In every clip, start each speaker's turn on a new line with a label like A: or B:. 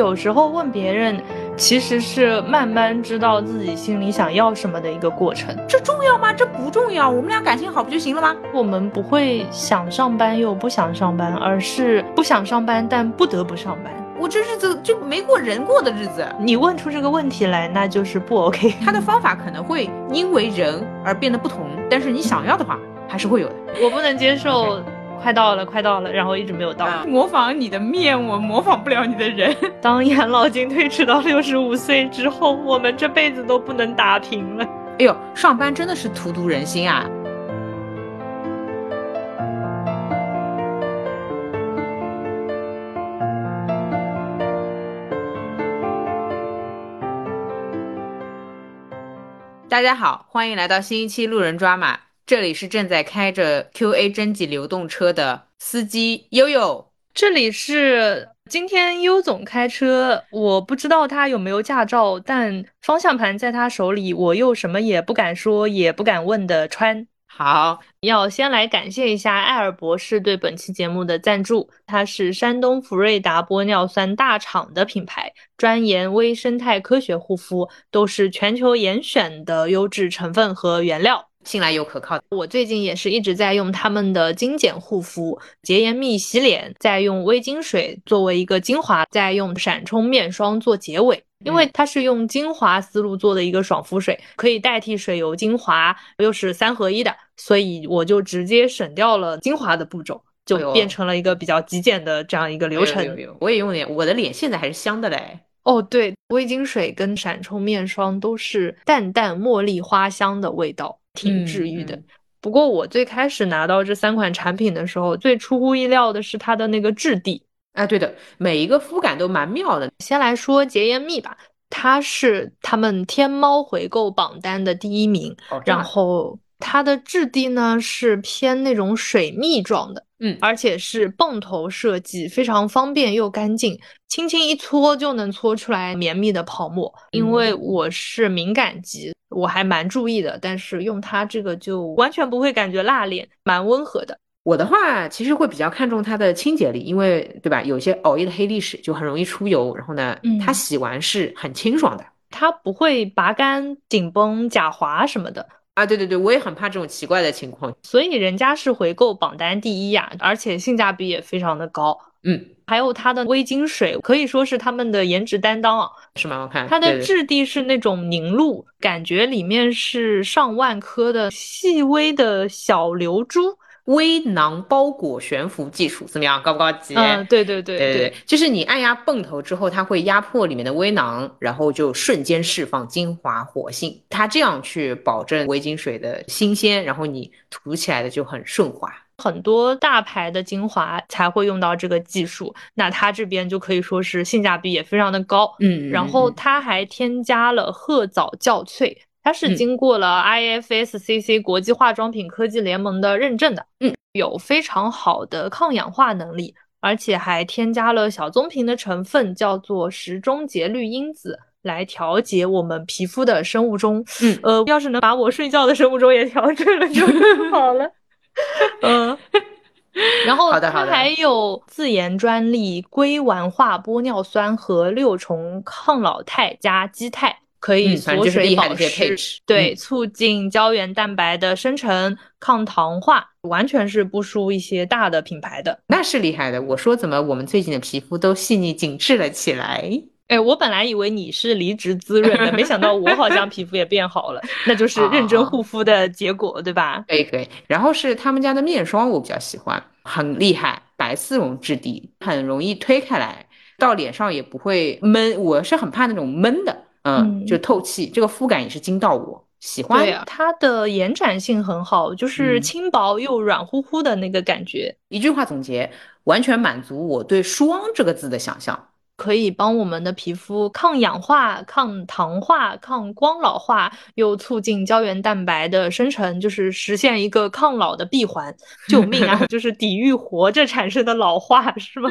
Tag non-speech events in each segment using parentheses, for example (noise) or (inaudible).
A: 有时候问别人，其实是慢慢知道自己心里想要什么的一个过程。
B: 这重要吗？这不重要。我们俩感情好不就行了吗？
A: 我们不会想上班又不想上班，而是不想上班但不得不上班。
B: 我这日子就没过人过的日子。
A: 你问出这个问题来，那就是不 OK。
B: 他的方法可能会因为人而变得不同，但是你想要的话还是会有的。(laughs)
A: 我不能接受。快到了，快到了，然后一直没有到。
B: 模仿你的面，我模仿不了你的人。(laughs)
A: 当养老金推迟到六十五岁之后，我们这辈子都不能打平了。
B: 哎呦，上班真的是荼毒人心啊！大家好，欢迎来到新一期路人抓马。这里是正在开着 QA 征集流动车的司机悠悠，
A: 这里是今天优总开车，我不知道他有没有驾照，但方向盘在他手里，我又什么也不敢说，也不敢问的川。
B: 好，
A: 要先来感谢一下艾尔博士对本期节目的赞助，它是山东福瑞达玻尿酸大厂的品牌，专研微生态科学护肤，都是全球严选的优质成分和原料。
B: 信赖又可靠。
A: 我最近也是一直在用他们的精简护肤、洁颜蜜洗脸，再用微晶水作为一个精华，再用闪充面霜做结尾。因为它是用精华思路做的一个爽肤水，可以代替水油精华，又是三合一的，所以我就直接省掉了精华的步骤，就变成了一个比较极简的这样一个流程。
B: 我也用脸，我的脸现在还是香的嘞。
A: 哦，对，微晶水跟闪充面霜都是淡淡茉莉花香的味道。挺治愈的，不过我最开始拿到这三款产品的时候，最出乎意料的是它的那个质地。
B: 哎，对的，每一个肤感都蛮妙的。
A: 先来说洁颜蜜吧，它是他们天猫回购榜单的第一名，然后它的质地呢是偏那种水蜜状的。
B: 嗯，
A: 而且是泵头设计，非常方便又干净，轻轻一搓就能搓出来绵密的泡沫。因为我是敏感肌，我还蛮注意的，但是用它这个就完全不会感觉辣脸，蛮温和的。
B: 我的话其实会比较看重它的清洁力，因为对吧，有些熬夜的黑历史就很容易出油，然后呢，它洗完是很清爽的，
A: 它不会拔干、紧绷、假滑什么的。
B: 啊，对对对，我也很怕这种奇怪的情况，
A: 所以人家是回购榜单第一呀，而且性价比也非常的高。
B: 嗯，
A: 还有它的微晶水可以说是他们的颜值担当啊，
B: 是蛮好看
A: 它的质地是那种凝露，感觉里面是上万颗的细微的小流珠。
B: 微囊包裹悬浮技术怎么样？高不高级？
A: 嗯，对对对
B: 对对，就是你按压泵头之后，它会压迫里面的微囊，然后就瞬间释放精华活性。它这样去保证微晶水的新鲜，然后你涂起来的就很顺滑。
A: 很多大牌的精华才会用到这个技术，那它这边就可以说是性价比也非常的高。
B: 嗯，
A: 然后它还添加了褐藻酵萃。它是经过了 IFSCC 国际化妆品科技联盟的认证的，
B: 嗯，
A: 有非常好的抗氧化能力，而且还添加了小棕瓶的成分，叫做时钟节律因子，来调节我们皮肤的生物钟。
B: 嗯，
A: 呃，要是能把我睡觉的生物钟也调整了就更 (laughs) 好了。(laughs) 嗯，(laughs) 然后它还有自研专利硅烷化玻尿酸和六重抗老肽加基肽。可以锁水保湿，对，促进胶原蛋白的生成，抗糖化，完全是不输一些大的品牌的。
B: 那是厉害的。我说怎么我们最近的皮肤都细腻紧致了起来？
A: 哎，我本来以为你是离职滋润的，没想到我好像皮肤也变好了，那就是认真护肤的结果，对吧？
B: 可以可以。然后是他们家的面霜，我比较喜欢，很厉害，白丝绒质地，很容易推开来，到脸上也不会闷。我是很怕那种闷的。嗯，就透气，这个肤感也是惊到我，喜欢。
A: 对它的延展性很好，就是轻薄又软乎乎的那个感觉。
B: 一句话总结，完全满足我对“霜”这个字的想象。
A: 可以帮我们的皮肤抗氧化、抗糖化、抗光老化，又促进胶原蛋白的生成，就是实现一个抗老的闭环。救命啊！就是抵御活着产生的老化，是吗？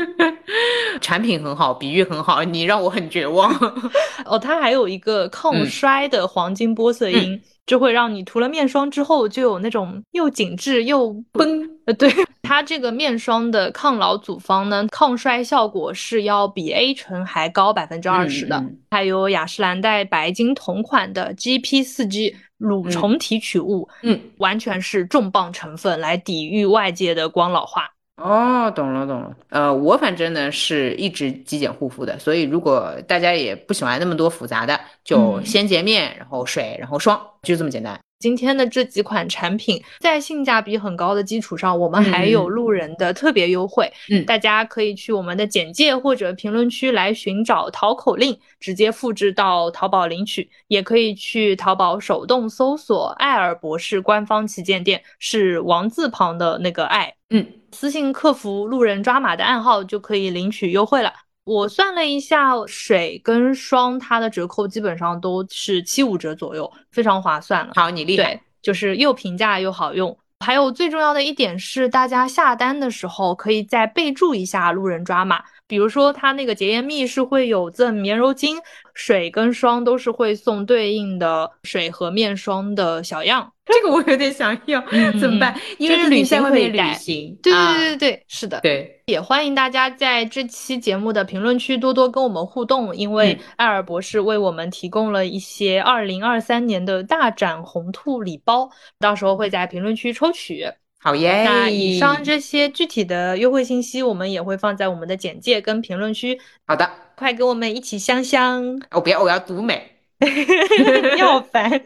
A: (laughs)
B: 产品很好，比喻很好，你让我很绝望。(laughs)
A: 哦，它还有一个抗衰的黄金玻色因，就会让你涂了面霜之后就有那种又紧致又
B: 绷
A: 呃，对 (laughs) 它这个面霜的抗老组方呢，抗衰效果是要比 A 醇还高百分之二十的。还有雅诗兰黛白金同款的 GP 四 G 乳虫提取物，
B: 嗯，
A: 完全是重磅成分来抵御外界的光老化。
B: 哦，懂了懂了。呃，我反正呢是一直极简护肤的，所以如果大家也不喜欢那么多复杂的，就先洁面，然后水，然后霜，就这么简单。
A: 今天的这几款产品在性价比很高的基础上，我们还有路人的特别优惠。
B: 嗯，
A: 大家可以去我们的简介或者评论区来寻找淘口令，直接复制到淘宝领取。也可以去淘宝手动搜索“艾尔博士”官方旗舰店，是王字旁的那个爱。
B: 嗯，
A: 私信客服路人抓马的暗号就可以领取优惠了。我算了一下，水跟霜它的折扣基本上都是七五折左右，非常划算了。
B: 好，你厉
A: 害，就是又平价又好用。还有最重要的一点是，大家下单的时候可以再备注一下路人抓马，比如说它那个洁颜蜜是会有赠棉柔巾，水跟霜都是会送对应的水和面霜的小样。(laughs)
B: 这个我有点想要，怎么办？因为
A: 旅行
B: 会旅行。
A: 对对对对对，是的。
B: 对，
A: 也欢迎大家在这期节目的评论区多多跟我们互动，因为艾尔博士为我们提供了一些二零二三年的大展红兔礼包，到时候会在评论区抽取。
B: 好耶！
A: 那以上这些具体的优惠信息，我们也会放在我们的简介跟评论区。
B: 好的，
A: 快跟我们一起香香！
B: 我不要，我要读美。(laughs)
A: 你好烦。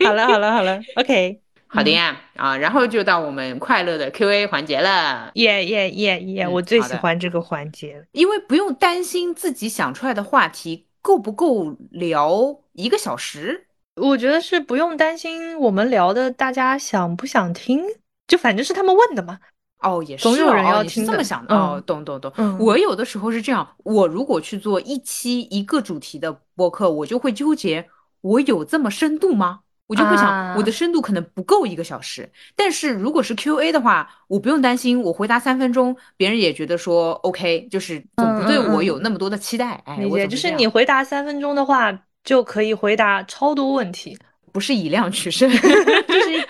A: (laughs) 好了好了好了，OK，
B: 好的呀。啊，然后就到我们快乐的 Q&A 环节了，
A: 耶耶耶耶，我最喜欢这个环节，
B: 因为不用担心自己想出来的话题够不够聊一个小时，
A: 我觉得是不用担心我们聊的大家想不想听，就反正是他们问的嘛。
B: 哦，也是，
A: 总有人要听，
B: 这么想的。哦，懂懂懂。我有的时候是这样，我如果去做一期一个主题的播客，我就会纠结，我有这么深度吗？我就会想，我的深度可能不够一个小时，但是如果是 Q A 的话，我不用担心，我回答三分钟，别人也觉得说 O K，就是总不对我有那么多的期待。哎，
A: 理解，就是你回答三分钟的话，就可以回答超多问题，
B: 不是以量取胜，(laughs) (laughs) 就是。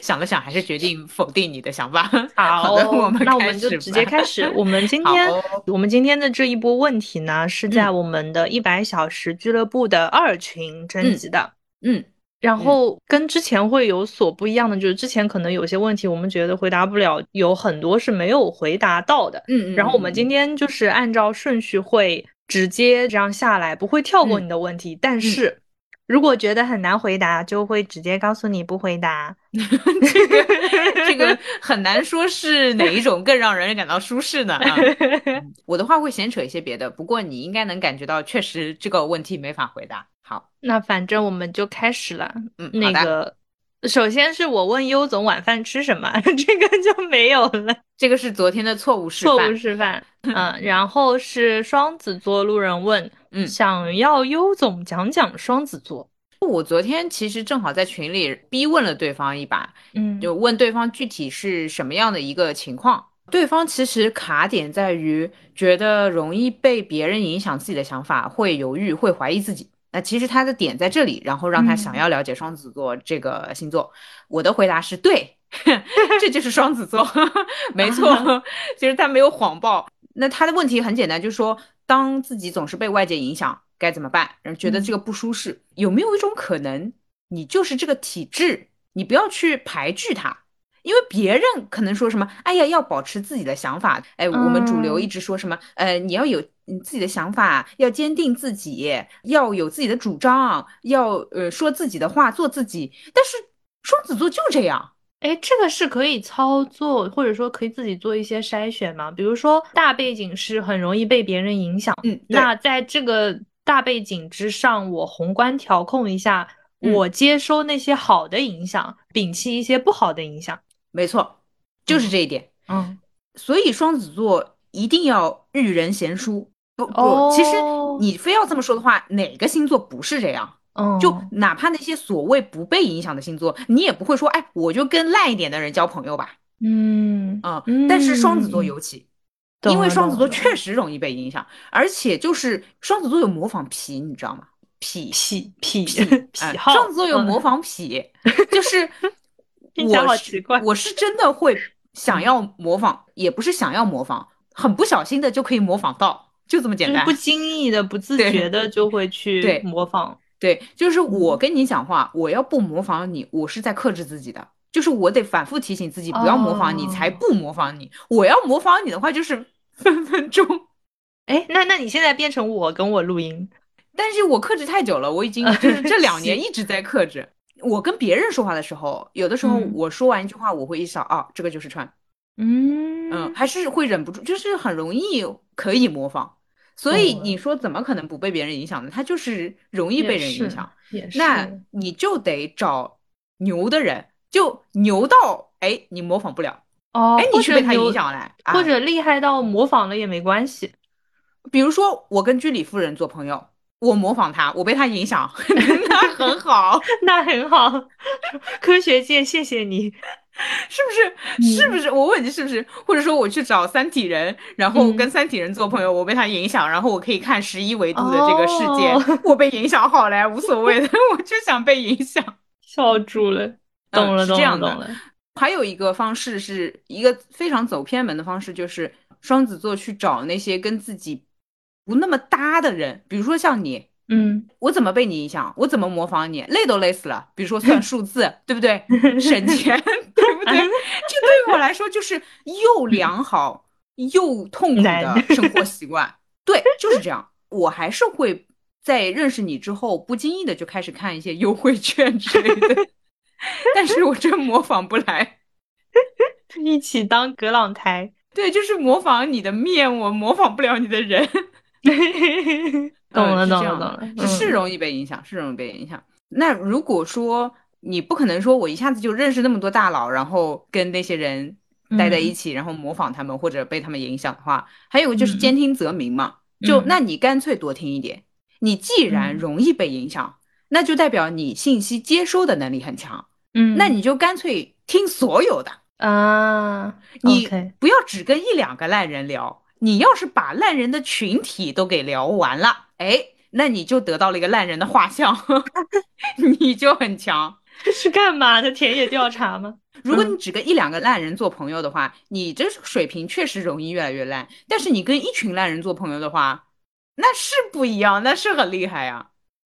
B: 想了想，还是决定否定你的想法。好
A: 的，
B: 我们
A: 那我们就直接开始。我们今天我们今天的这一波问题呢，是在我们的一百小时俱乐部的二群征集的。
B: 嗯，
A: 然后跟之前会有所不一样的，就是之前可能有些问题我们觉得回答不了，有很多是没有回答到的。
B: 嗯嗯。
A: 然后我们今天就是按照顺序会直接这样下来，不会跳过你的问题，但是。如果觉得很难回答，就会直接告诉你不回答。(laughs)
B: 这个这 (laughs) 个很难说是哪一种更让人感到舒适呢？啊 (laughs) 我的话会闲扯一些别的，不过你应该能感觉到，确实这个问题没法回答。好，
A: 那反正我们就开始了。
B: 嗯，
A: 那个，首先是我问优总晚饭吃什么，(laughs) 这个就没有了。
B: 这个是昨天的错误示范。
A: 错误示范。(laughs) 嗯，然后是双子座路人问。嗯，想要优总讲讲双子座。
B: 我昨天其实正好在群里逼问了对方一把，
A: 嗯，
B: 就问对方具体是什么样的一个情况。对方其实卡点在于觉得容易被别人影响自己的想法，会犹豫，会怀疑自己。那其实他的点在这里，然后让他想要了解双子座这个星座。我的回答是对，(laughs) 这就是双子座，(laughs) 没错，(laughs) 其实他没有谎报。那他的问题很简单，就是说。当自己总是被外界影响，该怎么办？人觉得这个不舒适，有没有一种可能，你就是这个体质？你不要去排拒它，因为别人可能说什么，哎呀，要保持自己的想法。哎，我们主流一直说什么，呃，你要有你自己的想法，要坚定自己，要有自己的主张，要呃说自己的话，做自己。但是双子座就这样。
A: 哎，这个是可以操作，或者说可以自己做一些筛选吗？比如说大背景是很容易被别人影响，
B: 嗯，
A: 那在这个大背景之上，我宏观调控一下，我接收那些好的影响，摒弃一些不好的影响。
B: 没错，就是这一点。
A: 嗯，
B: 所以双子座一定要遇人贤淑。不不，其实你非要这么说的话，哪个星座不是这样？就哪怕那些所谓不被影响的星座，你也不会说，哎，我就跟烂一点的人交朋友吧。
A: 嗯
B: 嗯，但是双子座尤其，因为双子座确实容易被影响，而且就是双子座有模仿癖，你知道吗？癖
A: 癖癖
B: 癖 (laughs) 双子座有模仿癖，就是 (laughs) 我
A: 奇怪，
B: 我是真的会想要模仿，也不是想要模仿，很不小心的就可以模仿到，就这么简单，
A: 不经意的、不自觉的就会去模仿。
B: 对，就是我跟你讲话，我要不模仿你，我是在克制自己的，就是我得反复提醒自己不要模仿你，才不模仿你。我要模仿你的话，就是 (laughs) 分分钟。(laughs)
A: 哎，那那你现在变成我跟我录音，
B: 但是我克制太久了，我已经就是 (laughs) 这两年一直在克制。我跟别人说话的时候，有的时候我说完一句话，我会意识到啊，这个就是串。
A: 嗯
B: 嗯，还是会忍不住，就是很容易可以模仿。所以你说怎么可能不被别人影响呢？他就是容易被人影响。那你就得找牛的人，就牛到哎，你模仿不了
A: 哦，
B: 哎，你是被他影响了，
A: 或者厉害到模仿了也没关系。
B: 比如说我跟居里夫人做朋友，我模仿他，我被他影响，(laughs) 那很好，
A: 那很好。(laughs) 科学界谢谢你。(laughs)
B: 是不是？是不是？我问你是不是？或者说我去找三体人，然后跟三体人做朋友，我被他影响，然后我可以看十一维度的这个世界，(laughs) 我被影响好了，无所谓的，(laughs) 我就想被影响，
A: 笑住了，懂了，懂了，懂了。
B: 还有一个方式是一个非常走偏门的方式，就是双子座去找那些跟自己不那么搭的人，比如说像你。
A: 嗯，
B: 我怎么被你影响？我怎么模仿你？累都累死了。比如说算数字，对不对？省钱，对不对？这对于我来说就是又良好又痛苦的生活习惯。对，就是这样。我还是会在认识你之后，不经意的就开始看一些优惠券之类的，(laughs) 但是我真模仿不来。(laughs)
A: 一起当葛朗台，
B: 对，就是模仿你的面，我模仿不了你的人。(laughs)
A: 懂了，懂了，懂了，
B: 是容易被影响，是容易被影响。那如果说你不可能说我一下子就认识那么多大佬，然后跟那些人待在一起，然后模仿他们或者被他们影响的话，还有就是兼听则明嘛。就那你干脆多听一点。你既然容易被影响，那就代表你信息接收的能力很强。
A: 嗯，
B: 那你就干脆听所有的
A: 啊，
B: 你不要只跟一两个烂人聊。你要是把烂人的群体都给聊完了，哎，那你就得到了一个烂人的画像，(laughs) 你就很强。
A: 是干嘛的？田野调查吗？(laughs)
B: 如果你只跟一两个烂人做朋友的话，你这水平确实容易越来越烂。但是你跟一群烂人做朋友的话，那是不一样，那是很厉害呀。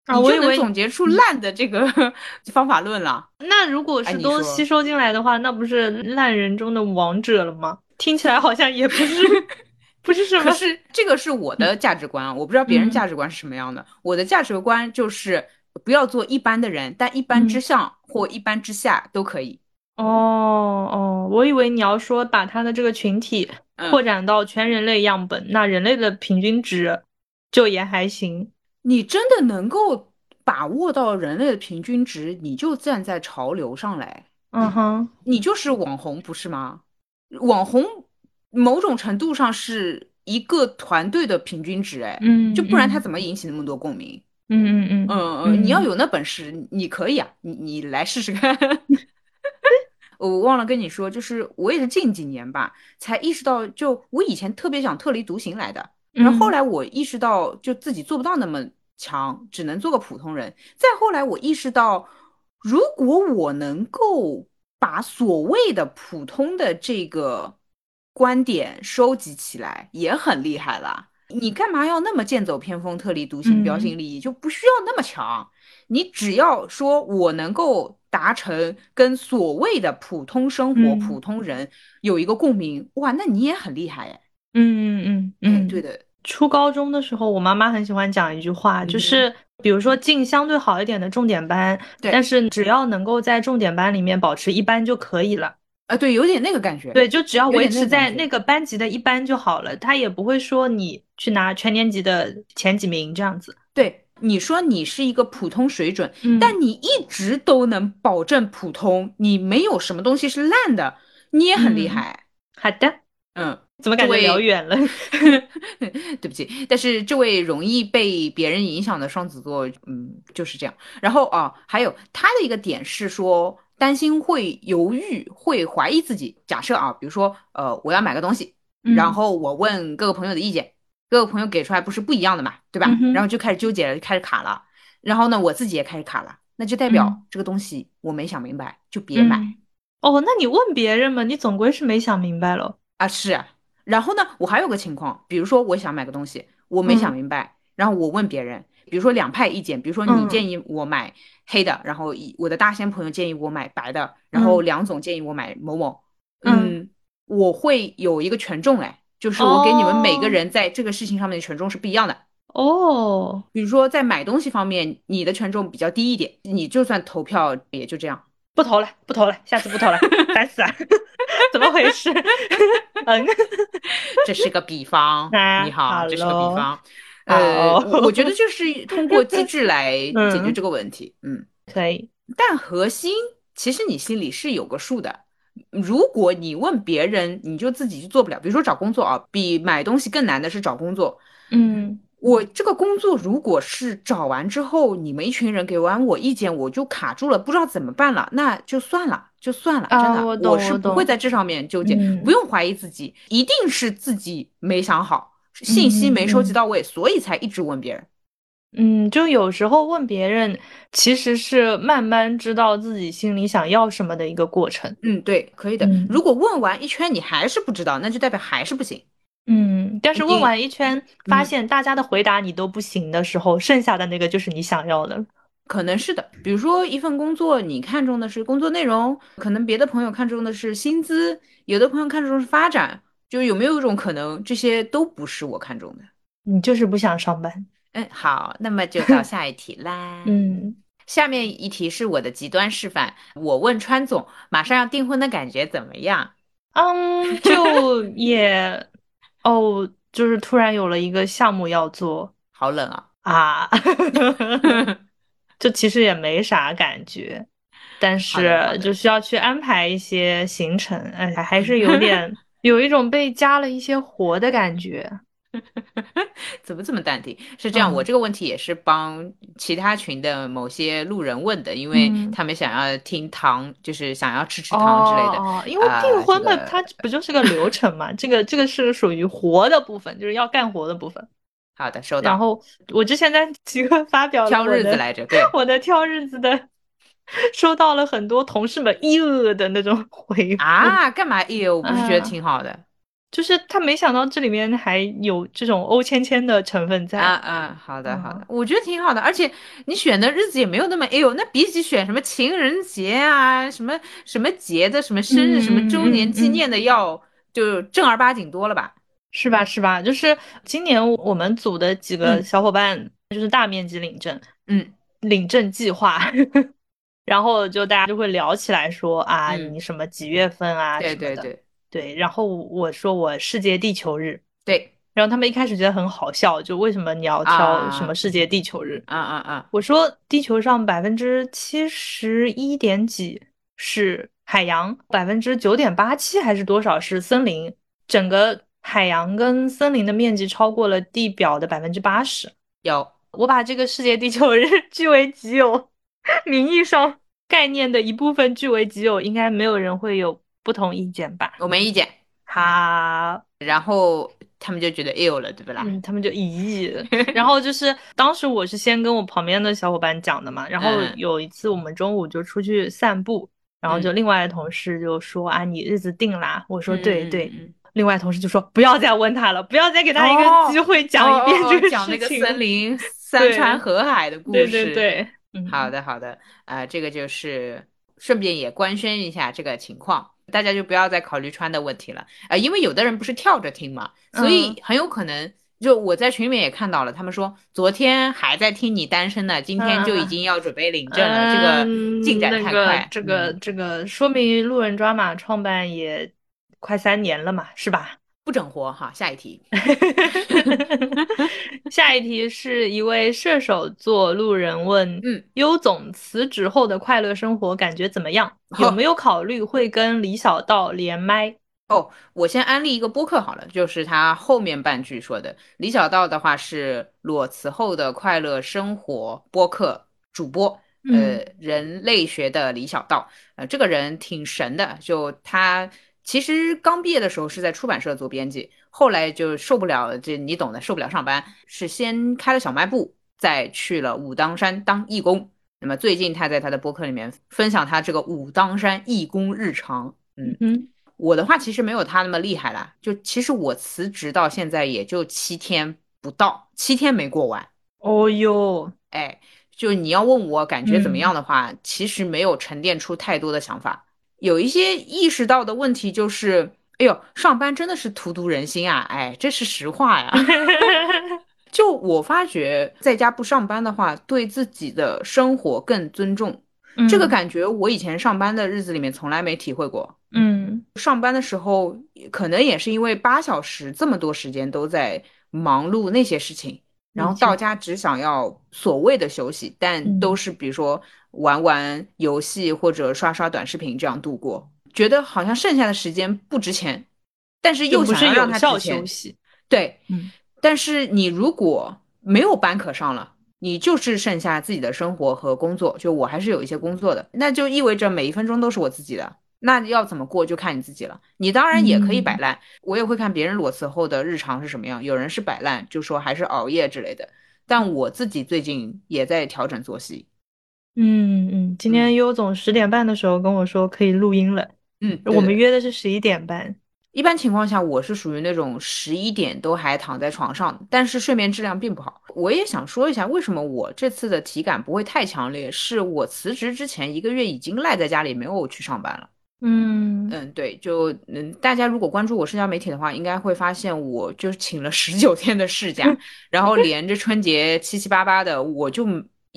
A: 啊，
B: 我就能总结出烂的这个 (laughs) 方法论了。
A: 那如果是都吸收进来的话，那不是烂人中的王者了吗？听起来好像也不是。(laughs) 不是什么，
B: 是这个是我的价值观啊，我不知道别人价值观是什么样的。我的价值观就是不要做一般的人，但一般之上或一般之下都可以。
A: 哦哦，我以为你要说把他的这个群体扩展到全人类样本，那人类的平均值就也还行。
B: 你真的能够把握到人类的平均值，你就站在潮流上来。
A: 嗯哼，
B: 你就是网红不是吗？网红。某种程度上是一个团队的平均值，哎，
A: 嗯，
B: 就不然他怎么引起那么多共鸣？
A: 嗯嗯嗯
B: 嗯嗯，你要有那本事，你可以啊，你你来试试看。(laughs) 我忘了跟你说，就是我也是近几年吧，才意识到，就我以前特别想特立独行来的，然后后来我意识到，就自己做不到那么强，只能做个普通人。再后来我意识到，如果我能够把所谓的普通的这个。观点收集起来也很厉害了，你干嘛要那么剑走偏锋、特立独行、标新立异？就不需要那么强。你只要说我能够达成跟所谓的普通生活、普通人有一个共鸣，哇，那你也很厉害哎。
A: 嗯嗯嗯嗯，
B: 对的。
A: 初高中的时候，我妈妈很喜欢讲一句话，就是比如说进相对好一点的重点班，但是只要能够在重点班里面保持一般就可以了。
B: 啊，对，有点那个感觉。
A: 对，就只要维持在那个班级的一班就好了，他也不会说你去拿全年级的前几名这样子。
B: 对，你说你是一个普通水准，但你一直都能保证普通，你没有什么东西是烂的，你也很厉害。
A: 好的，
B: 嗯，
A: 怎么感觉聊远了？(laughs)
B: 对不起，但是这位容易被别人影响的双子座，嗯，就是这样。然后啊，还有他的一个点是说。担心会犹豫，会怀疑自己。假设啊，比如说，呃，我要买个东西，然后我问各个朋友的意见，各个朋友给出来不是不一样的嘛，对吧？然后就开始纠结了，就开始卡了。然后呢，我自己也开始卡了，那就代表这个东西我没想明白，就别买。
A: 哦，那你问别人嘛，你总归是没想明白了
B: 啊。是啊，然后呢，我还有个情况，比如说我想买个东西，我没想明白，然后我问别人，比如说两派意见，比如说你建议我买黑的，然后我的大仙朋友建议我买白的，然后梁总建议我买某某，嗯，我会有一个权重哎，就是我给你们每个人在这个事情上面的权重是不一样的。
A: 哦，
B: 比如说在买东西方面，你的权重比较低一点，你就算投票也就这样，
A: 不投了，不投了，下次不投了，(laughs) 烦死了，(laughs) 怎么回事？嗯，(laughs)
B: 这是个比方，你好，这是个比方，呃，我觉得就是通过机制来 (laughs) 解决这个问题，嗯，
A: 可以，
B: 但核心其实你心里是有个数的，如果你问别人，你就自己就做不了，比如说找工作啊，比买东西更难的是找工作，
A: 嗯。
B: 我这个工作如果是找完之后，你们一群人给完我意见，我就卡住了，不知道怎么办了，那就算了，就算了，真的，我是不会在这上面纠结，不用怀疑自己，一定是自己没想好，信息没收集到位，所以才一直问别人。
A: 嗯，就有时候问别人，其实是慢慢知道自己心里想要什么的一个过程。
B: 嗯，对，可以的。如果问完一圈你还是不知道，那就代表还是不行。
A: 嗯，但是问完一圈，发现大家的回答你都不行的时候，剩下的那个就是你想要的，
B: 可能是的。比如说一份工作，你看中的是工作内容，可能别的朋友看中的是薪资，有的朋友看中是发展，就有没有一种可能，这些都不是我看中的？
A: 你就是不想上班。
B: 嗯，好，那么就到 (laughs) 下一题啦。
A: 嗯，
B: 下面一题是我的极端示范，我问川总，马上要订婚的感觉怎么样？
A: 嗯，就也。哦，就是突然有了一个项目要做，
B: 好冷啊
A: 啊！(laughs) 就其实也没啥感觉，但是就需要去安排一些行程，哎，还是有点有一种被加了一些活的感觉。(laughs)
B: 怎么这么淡定？是这样，我这个问题也是帮其他群的某些路人问的，因为他们想要听糖，就是想要吃吃糖之类的。
A: 哦，因为订婚的它不就是个流程嘛？这个这个是属于活的部分，就是要干活的部分。
B: 好的，收到。
A: 然后我之前在几个发表
B: 挑日子来着，对，(laughs)
A: 我的挑日子的，收到了很多同事们一恶的那种回复
B: 啊，干嘛？哎我不是觉得挺好的。
A: 就是他没想到这里面还有这种欧芊芊的成分在
B: 啊啊，好的好的，我觉得挺好的，而且你选的日子也没有那么哎呦，那比起选什么情人节啊，什么什么节的什么生日什么周年纪念的要就正儿八经多了吧？
A: 是吧是吧？就是今年我们组的几个小伙伴就是大面积领证，
B: 嗯，
A: 领证计划，然后就大家就会聊起来说啊，你什么几月份啊？
B: 对对对。
A: 对，然后我说我世界地球日，
B: 对，
A: 然后他们一开始觉得很好笑，就为什么你要挑什么世界地球日？
B: 啊啊啊！
A: 我说地球上百分之七十一点几是海洋，百分之九点八七还是多少是森林？整个海洋跟森林的面积超过了地表的百分之八十。
B: 有，
A: 我把这个世界地球日 (laughs) 据为己有，(laughs) 名义上概念的一部分据为己有，应该没有人会有。不同意见吧，
B: 我没意见。
A: 好，
B: 然后他们就觉得 ill 了，对不啦？
A: 嗯，他们就咦。(laughs) 然后就是当时我是先跟我旁边的小伙伴讲的嘛。然后有一次我们中午就出去散步，然后就另外的同事就说啊，你日子定啦？我说对对。另外同事就说不要再问他了，不要再给他一个机会讲一遍这个
B: 讲那个森林山川河海的故
A: 事。对对对，
B: 好的好的，呃，这个就是顺便也官宣一下这个情况。大家就不要再考虑穿的问题了，呃，因为有的人不是跳着听嘛，所以很有可能就我在群里面也看到了，他们说昨天还在听你单身呢，今天就已经要准备领证了，这个进展太快，
A: 这个这个说明路人抓马创办也快三年了嘛，是吧？
B: 不整活哈，下一题。(laughs)
A: 下一题是一位射手座路人问：
B: 嗯，
A: 优总辞职后的快乐生活感觉怎么样？有没有考虑会跟李小道连麦？
B: 哦，我先安利一个播客好了，就是他后面半句说的。李小道的话是裸辞后的快乐生活播客主播，呃，人类学的李小道，呃，这个人挺神的，就他。其实刚毕业的时候是在出版社做编辑，后来就受不了，这你懂的，受不了上班，是先开了小卖部，再去了武当山当义工，那么最近他在他的博客里面分享他这个武当山义工日常。嗯嗯，我的话其实没有他那么厉害啦，就其实我辞职到现在也就七天不到，七天没过完。
A: 哦哟，
B: 哎，就你要问我感觉怎么样的话，其实没有沉淀出太多的想法，有一些意识到的问题就是，哎呦，上班真的是荼毒人心啊！哎，这是实话呀。(laughs) 就我发觉在家不上班的话，对自己的生活更尊重。这个感觉我以前上班的日子里面从来没体会过。
A: 嗯，
B: 上班的时候可能也是因为八小时这么多时间都在忙碌那些事情，然后到家只想要所谓的休息，但都是比如说玩玩游戏或者刷刷短视频这样度过，觉得好像剩下的时间不值钱，但是又想要让它值钱。对，嗯。但是你如果没有班可上了，你就是剩下自己的生活和工作。就我还是有一些工作的，那就意味着每一分钟都是我自己的。那要怎么过就看你自己了。你当然也可以摆烂，我也会看别人裸辞后的日常是什么样。有人是摆烂，就说还是熬夜之类的。但我自己最近也在调整作息。
A: 嗯嗯，今天优总十点半的时候跟我说可以录音了。
B: 嗯，
A: 我们约的是十一点半。
B: 一般情况下，我是属于那种十一点都还躺在床上，但是睡眠质量并不好。我也想说一下，为什么我这次的体感不会太强烈？是我辞职之前一个月已经赖在家里，没有去上班了。
A: 嗯
B: 嗯，对，就嗯，大家如果关注我社交媒体的话，应该会发现我就请了十九天的事假，(laughs) 然后连着春节七七八八的，我就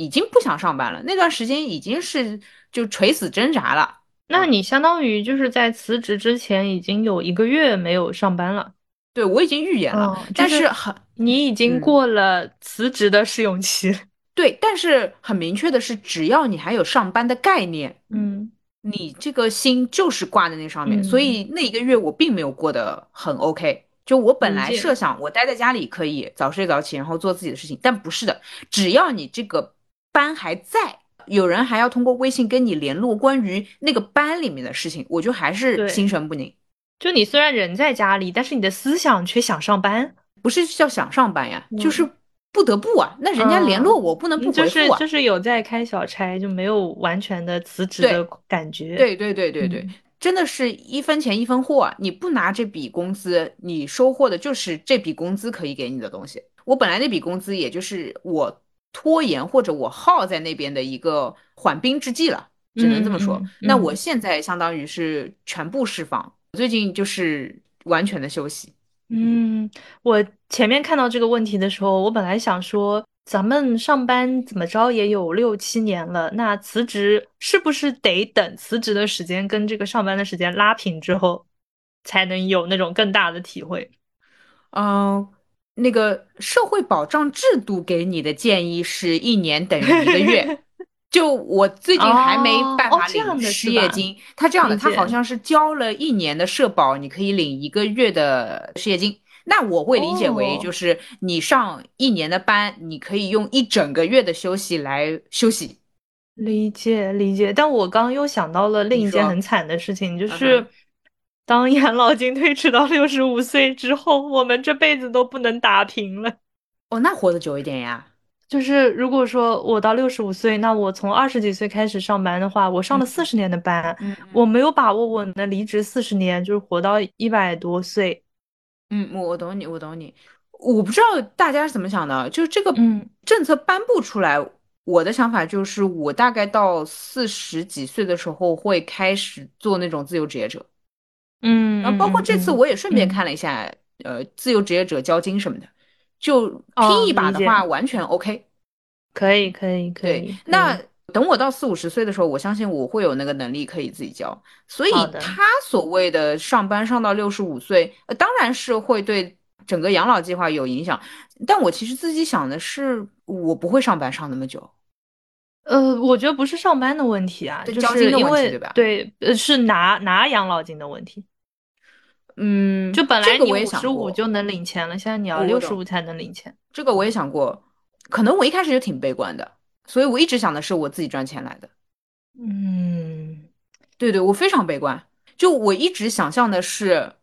B: 已经不想上班了。那段时间已经是就垂死挣扎了。
A: 那你相当于就是在辞职之前已经有一个月没有上班了，
B: 对我已经预言了，但是很
A: 你已经过了辞职的试用期，
B: 对，但是很明确的是，只要你还有上班的概念，
A: 嗯，
B: 你这个心就是挂在那上面，所以那一个月我并没有过得很 OK，就我本来设想我待在家里可以早睡早起，然后做自己的事情，但不是的，只要你这个班还在。有人还要通过微信跟你联络关于那个班里面的事情，我就还是心神不宁。
A: 就你虽然人在家里，但是你的思想却想上班，
B: 不是叫想上班呀，就是不得不啊。那人家联络我不能不回
A: 复啊。就是有在开小差，就没有完全的辞职的感觉。
B: 对对对对对，真的是一分钱一分货啊！你不拿这笔工资，你收获的就是这笔工资可以给你的东西。我本来那笔工资也就是我。拖延或者我耗在那边的一个缓兵之计了，只能这么说。那我现在相当于是全部释放，最近就是完全的休息。
A: 嗯，我前面看到这个问题的时候，我本来想说，咱们上班怎么着也有六七年了，那辞职是不是得等辞职的时间跟这个上班的时间拉平之后，才能有那种更大的体会？
B: 嗯。那个社会保障制度给你的建议是一年等于一个月，(laughs) 就我最近还没办法领失业金，他这样的，他好像是交了一年的社保，你可以领一个月的失业金。那我会理解为就是你上一年的班，你可以用一整个月的休息来休息。
A: 理解理解，但我刚又想到了另一件很惨的事情，就是。当养老金推迟到六十五岁之后，我们这辈子都不能打平了。哦，
B: 那活得久一点呀。
A: 就是如果说我到六十五岁，那我从二十几岁开始上班的话，我上了四十年的班，我没有把握我能离职四十年，就是活到一百多岁。
B: 嗯，我我懂你，我懂你。我不知道大家是怎么想的，就这个政策颁布出来，我的想法就是，我大概到四十几岁的时候会开始做那种自由职业者。
A: 嗯，
B: 然后包括这次我也顺便看了一下，呃，自由职业者交金什么的，就拼一把的话完全 OK，
A: 可以可以可以。
B: 那等我到四五十岁的时候，我相信我会有那个能力可以自己交。所以他所谓的上班上到六十五岁，当然是会对整个养老计划有影响。但我其实自己想的是，我不会上班上那么久。
A: 呃，我觉得不是上班的问题啊，就是因为对，呃，是拿拿养老金的问题。
B: 嗯，
A: 就本来你五十五就能领钱了，现在你要六十五才能领钱。
B: 这个我也想过，可能我一开始就挺悲观的，所以我一直想的是我自己赚钱来的。
A: 嗯，
B: 对对，我非常悲观。就我一直想象的是，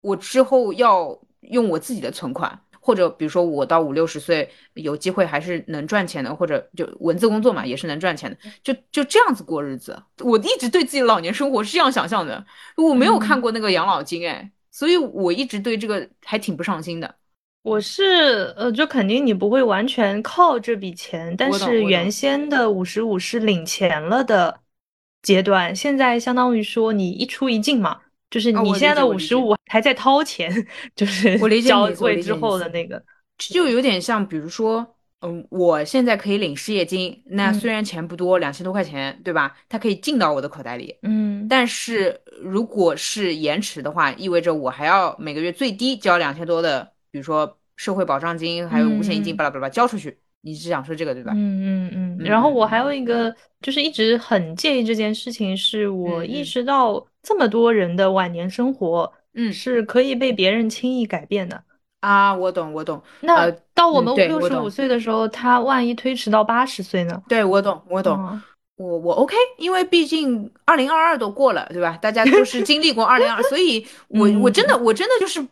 B: 我之后要用我自己的存款。或者比如说我到五六十岁有机会还是能赚钱的，或者就文字工作嘛也是能赚钱的，就就这样子过日子。我一直对自己老年生活是这样想象的，我没有看过那个养老金哎，所以我一直对这个还挺不上心的。
A: 我是呃，就肯定你不会完全靠这笔钱，但是原先的五十五是领钱了的阶段，现在相当于说你一出一进嘛，就是你现在的五十五还在掏钱，就是我理解交位之后的那个，
B: 就有点像，比如说，嗯，我现在可以领失业金，那虽然钱不多，两千多块钱，对吧？它可以进到我的口袋里，
A: 嗯，
B: 但是如果是延迟的话，意味着我还要每个月最低交两千多的。比如说社会保障金，还有五险一金，巴拉巴拉交出去，你是想说这个对吧？
A: 嗯嗯嗯。然后我还有一个，就是一直很介意这件事情，是我意识到这么多人的晚年生活，
B: 嗯，
A: 是可以被别人轻易改变的
B: 啊。我懂，我懂。
A: 那到我们五六十五岁的时候，他万一推迟到八十岁呢？
B: 对，我懂，我懂。我我 OK，因为毕竟二零二二都过了，对吧？大家都是经历过二零二，所以 (laughs) 我我真的我真的就是。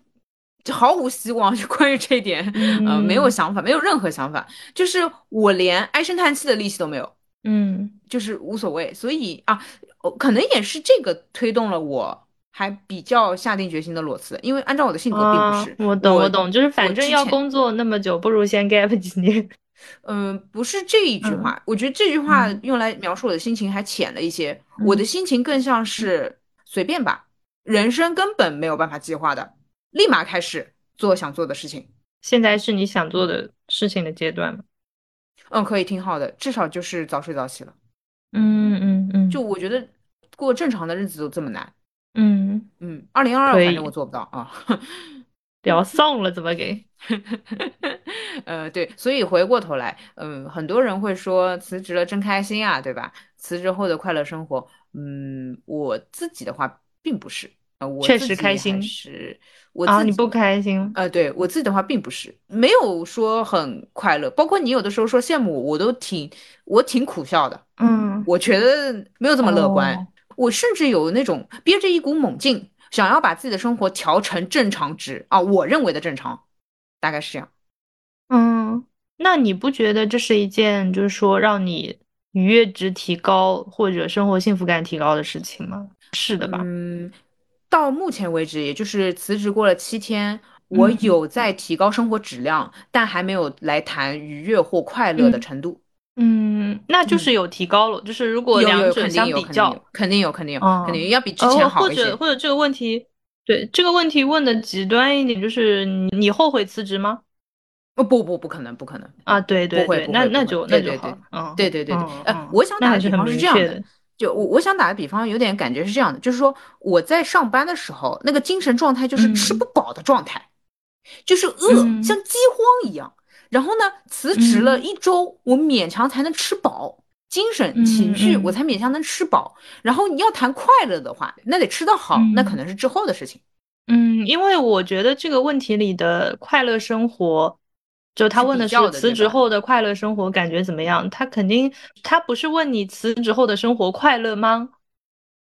B: 就毫无希望，就关于这一点，呃，没有想法，没有任何想法，就是我连唉声叹气的力气都没有，
A: 嗯，
B: 就是无所谓，所以啊，可能也是这个推动了我，还比较下定决心的裸辞，因为按照我的性格，并不是，
A: 我懂，我懂，就是反正要工作那么久，不如先 gap 几年，(laughs)
B: 嗯，不是这一句话，我觉得这句话用来描述我的心情还浅了一些，我的心情更像是随便吧，人生根本没有办法计划的。立马开始做想做的事情。
A: 现在是你想做的事情的阶段吗？
B: 嗯，可以，挺好的，至少就是早睡早起了。
A: 嗯嗯嗯。
B: 就我觉得过正常的日子都这么难。
A: 嗯
B: 嗯。二零二二，反正我做不到啊。(laughs)
A: 聊丧了，怎么给？(laughs)
B: 呃，对，所以回过头来，嗯，很多人会说辞职了真开心啊，对吧？辞职后的快乐生活，嗯，我自己的话并不是。我
A: 确实开心，
B: 是我啊，
A: 你不开心？
B: 呃，对我自己的话，并不是没有说很快乐。包括你有的时候说羡慕，我都挺我挺苦笑的。
A: 嗯，
B: 我觉得没有这么乐观。我甚至有那种憋着一股猛劲，想要把自己的生活调成正常值啊，我认为的正常，大概是这样。
A: 嗯，那你不觉得这是一件就是说让你愉悦值提高或者生活幸福感提高的事情吗？是的吧？
B: 嗯。到目前为止，也就是辞职过了七天，我有在提高生活质量，但还没有来谈愉悦或快乐的程度。
A: 嗯，那就是有提高了。就是如果两者相比较，
B: 肯定有，肯定有，肯定要比之前好
A: 一些。或者或者这个问题，对这个问题问的极端一点，就是你后悔辞职吗？
B: 哦不不不可能不可能
A: 啊！对对
B: 对，
A: 那那就那就好。
B: 嗯，对对对对，呃，我想打的比方是这样的。就我我想打个比方有点感觉是这样的，就是说我在上班的时候，那个精神状态就是吃不饱的状态，就是饿，像饥荒一样。然后呢，辞职了一周，我勉强才能吃饱，精神情绪我才勉强能吃饱。然后你要谈快乐的话，那得吃得好，那可能是之后的事情。
A: 嗯，因为我觉得这个问题里的快乐生活。就他问的是辞职后的快乐生活感觉怎么样？他肯定他不是问你辞职后的生活快乐吗？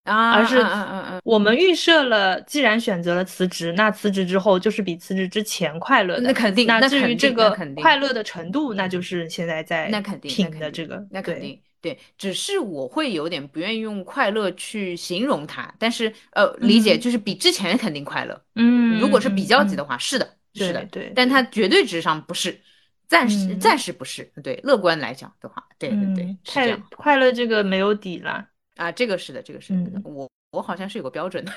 B: 啊，
A: 而是
B: 嗯嗯嗯，
A: 我们预设了，既然选择了辞职，那辞职之后就是比辞职之前快乐的。
B: 那肯定。
A: 那至于这个快乐的程度，那就是现在在
B: 那肯定
A: 听的这个。
B: 那肯定对，只是我会有点不愿意用快乐去形容它，但是呃，理解就是比之前肯定快乐。
A: 嗯，
B: 如果是比较级的话，是的。是的，
A: 对，
B: 但它绝对值上不是，暂时暂时不是，对，乐观来讲的话，对对对，
A: 太快乐这个没有底了
B: 啊，这个是的，这个是的，我我好像是有个标准的，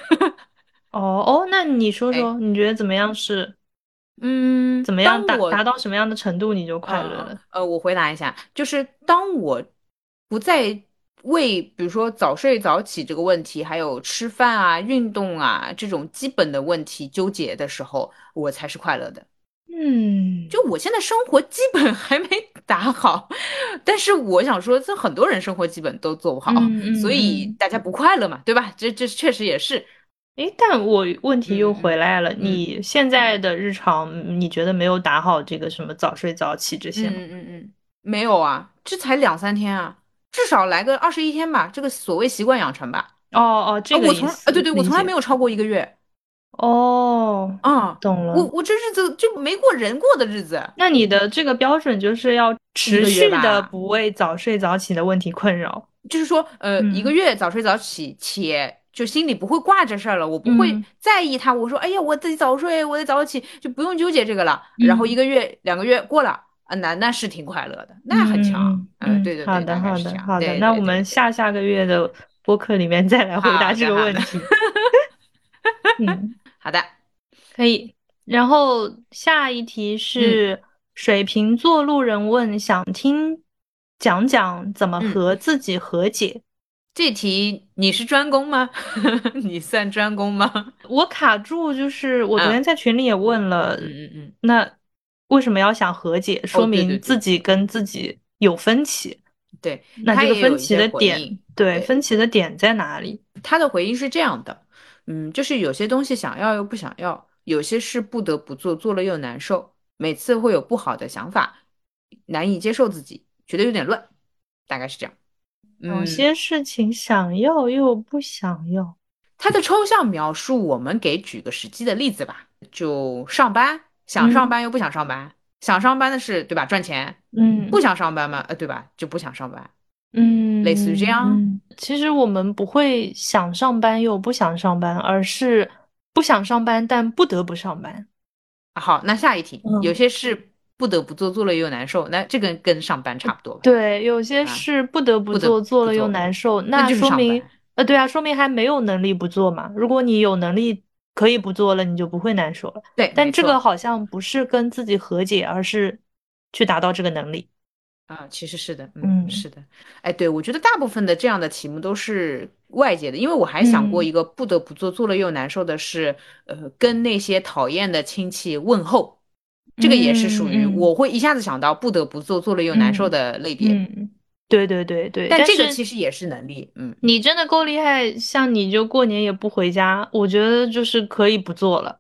A: 哦哦，那你说说，你觉得怎么样是，嗯，怎么样达达到什么样的程度你就快乐了？
B: 呃，我回答一下，就是当我不再。为比如说早睡早起这个问题，还有吃饭啊、运动啊这种基本的问题纠结的时候，我才是快乐的。
A: 嗯，
B: 就我现在生活基本 (laughs) 还没打好，但是我想说，这很多人生活基本都做不好，所以大家不快乐嘛，对吧？这这确实也是。
A: 诶，但我问题又回来了，你现在的日常，你觉得没有打好这个什么早睡早起这些
B: 吗？嗯嗯嗯，没有啊，这才两三天啊。至少来个二十一天吧，这个所谓习惯养成吧。
A: 哦哦，这个
B: 我从啊对对，我从来没有超过一个月。
A: 哦，
B: 啊，
A: 懂了。
B: 我我这日子就没过人过的日子。
A: 那你的这个标准就是要持续的不为早睡早起的问题困扰，
B: 就是说，呃，一个月早睡早起，且就心里不会挂这事儿了，我不会在意他。我说，哎呀，我自己早睡，我得早起，就不用纠结这个了。然后一个月、两个月过了，啊，那那是挺快乐的，那很强。嗯，对对对，
A: 好的好的好
B: 的。
A: 那我们下下个月的播客里面再来回答这个问题。(laughs) 嗯，
B: 好的。
A: 可以，然后下一题是水瓶座路人问，想听讲讲怎么和自己和解。
B: 这题你是专攻吗？(laughs) 你算专攻吗？
A: 我卡住，就是我昨天在群里也问了，
B: 嗯嗯嗯，
A: 那为什么要想和解？说明自己跟自己有分歧。
B: 对，
A: 那这个分歧的点，对，分歧的点在哪里？
B: 他的回应是这样的，嗯，就是有些东西想要又不想要。有些事不得不做，做了又难受，每次会有不好的想法，难以接受自己，觉得有点乱，大概是这样。
A: 有些事情想要又不想要，
B: 他的抽象描述，我们给举个实际的例子吧，就上班，想上班又不想上班，想上班的是对吧？赚钱，
A: 嗯，
B: 不想上班嘛，呃，对吧？就不想上班，
A: 嗯，
B: 类似于这样。
A: 其实我们不会想上班又不想上班，而是。不想上班，但不得不上班。
B: 好，那下一题，有些事不得不做，做了又难受，那这个跟上班差不多吧。
A: 对，有些事不得不做，做了又难受，那说明，呃，对啊，说明还没有能力不做嘛。如果你有能力可以不做了，你就不会难受了。
B: 对，
A: 但这个好像不是跟自己和解，而是去达到这个能力。
B: 啊，其实是的，嗯，是的，哎，对，我觉得大部分的这样的题目都是外界的，因为我还想过一个不得不做，做了又难受的是，呃，跟那些讨厌的亲戚问候，这个也是属于我会一下子想到不得不做，做了又难受的类别。
A: 嗯，对对对对，
B: 但这个其实也是能力，嗯，
A: 你真的够厉害，像你就过年也不回家，我觉得就是可以不做了，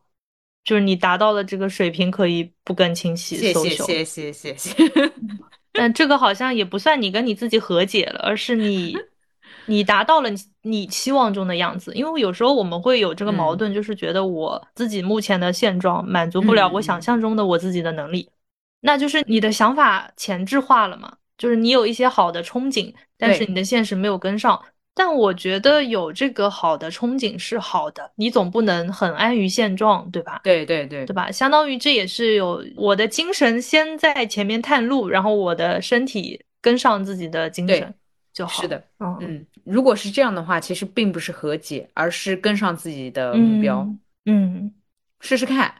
A: 就是你达到了这个水平，可以不跟亲戚。
B: 谢谢谢谢谢谢。(laughs)
A: 但这个好像也不算你跟你自己和解了，而是你，(laughs) 你达到了你期望中的样子。因为有时候我们会有这个矛盾，就是觉得我自己目前的现状满足不了我想象中的我自己的能力，那就是你的想法前置化了嘛？就是你有一些好的憧憬，但是你的现实没有跟上。但我觉得有这个好的憧憬是好的，你总不能很安于现状，对吧？
B: 对对对，
A: 对吧？相当于这也是有我的精神先在前面探路，然后我的身体跟上自己的精神就好。
B: 是的，嗯，如果是这样的话，其实并不是和解，而是跟上自己的目标。
A: 嗯，
B: 试试看，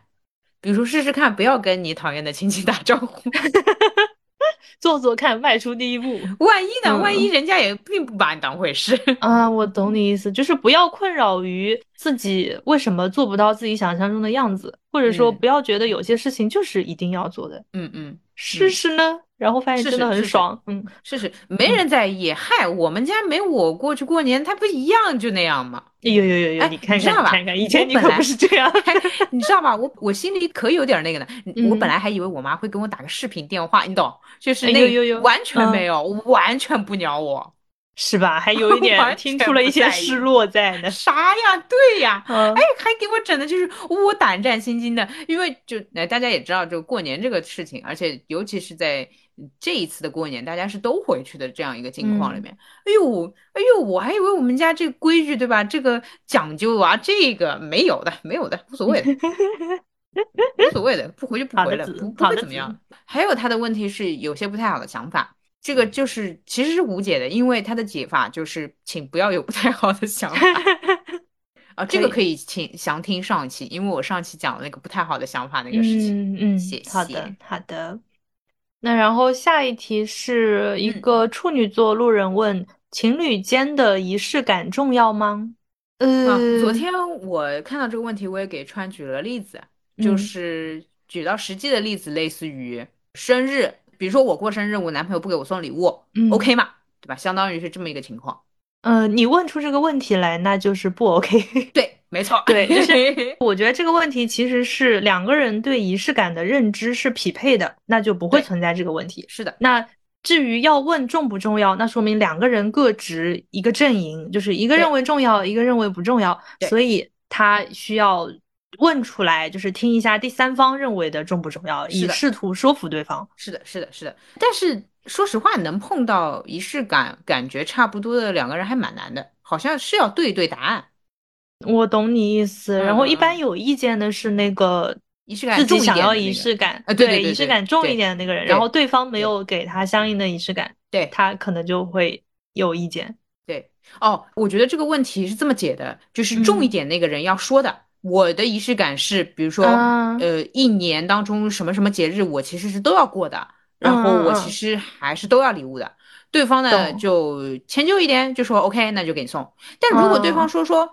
B: 比如说试试看，不要跟你讨厌的亲戚打招呼。(laughs)
A: 做做看，迈出第一步。
B: 万一呢？万一人家也并不把你当回事 (laughs)
A: 啊！我懂你意思，就是不要困扰于自己为什么做不到自己想象中的样子，或者说不要觉得有些事情就是一定要做的。
B: 嗯嗯，
A: 试试呢，然后发现真的很爽。
B: 嗯，试试，没人在意。嗨，我们家没我过去过年，他不一样就那样吗？
A: 有有有有，你看看看看，以前你可不是这样，(laughs)
B: 你知道吧？我我心里可有点那个呢。我本来还以为我妈会跟我打个视频电话，你懂？就是那完全没有，完全不鸟我，
A: 是吧？还有一 (laughs) 点听出了一些失落在呢。
B: 啥呀？对呀，哎，还给我整的就是我胆战心惊的，因为就哎，大家也知道，就过年这个事情，而且尤其是在。这一次的过年，大家是都回去的这样一个境况里面。哎呦，哎呦，我还以为我们家这个规矩，对吧？这个讲究啊，这个没有的，没有的，无所谓的，(laughs) 无所谓的，不回就不回了，不不会怎么样。还有他的问题是有些不太好的想法，这个就是其实是无解的，因为他的解法就是请不要有不太好的想法 (laughs) 啊。这个可以请详听上期，因为我上期讲了那个不太好的想法那个事情。
A: 嗯嗯，谢谢。好的，好的。那然后下一题是一个处女座路人问：情侣间的仪式感重要吗？呃，
B: 昨天我看到这个问题，我也给川举了例子，就是举到实际的例子，类似于生日，比如说我过生日，我男朋友不给我送礼物，OK 嘛，对吧？相当于是这么一个情况。
A: 呃，你问出这个问题来，那就是不 OK。(laughs)
B: 对。没错，(laughs)
A: 对，就是我觉得这个问题其实是两个人对仪式感的认知是匹配的，那就不会存在这个问题。
B: 是的，
A: 那至于要问重不重要，那说明两个人各执一个阵营，就是一个认为重要，一个认为不重要，所以他需要问出来，就是听一下第三方认为的重不重要，以试图说服对方。
B: 是的，是的，是的。但是说实话，能碰到仪式感感觉差不多的两个人还蛮难的，好像是要对一对答案。
A: 我懂你意思。然后一般有意见的是那个
B: 仪式感
A: 自己想要仪式感，
B: 对
A: 仪式感重一点的那个人，然后对方没有给他相应的仪式感，
B: 对
A: 他可能就会有意见。
B: 对，哦，我觉得这个问题是这么解的，就是重一点那个人要说的。我的仪式感是，比如说，呃，一年当中什么什么节日，我其实是都要过的，然后我其实还是都要礼物的。对方呢就迁就一点，就说 OK，那就给你送。但如果对方说说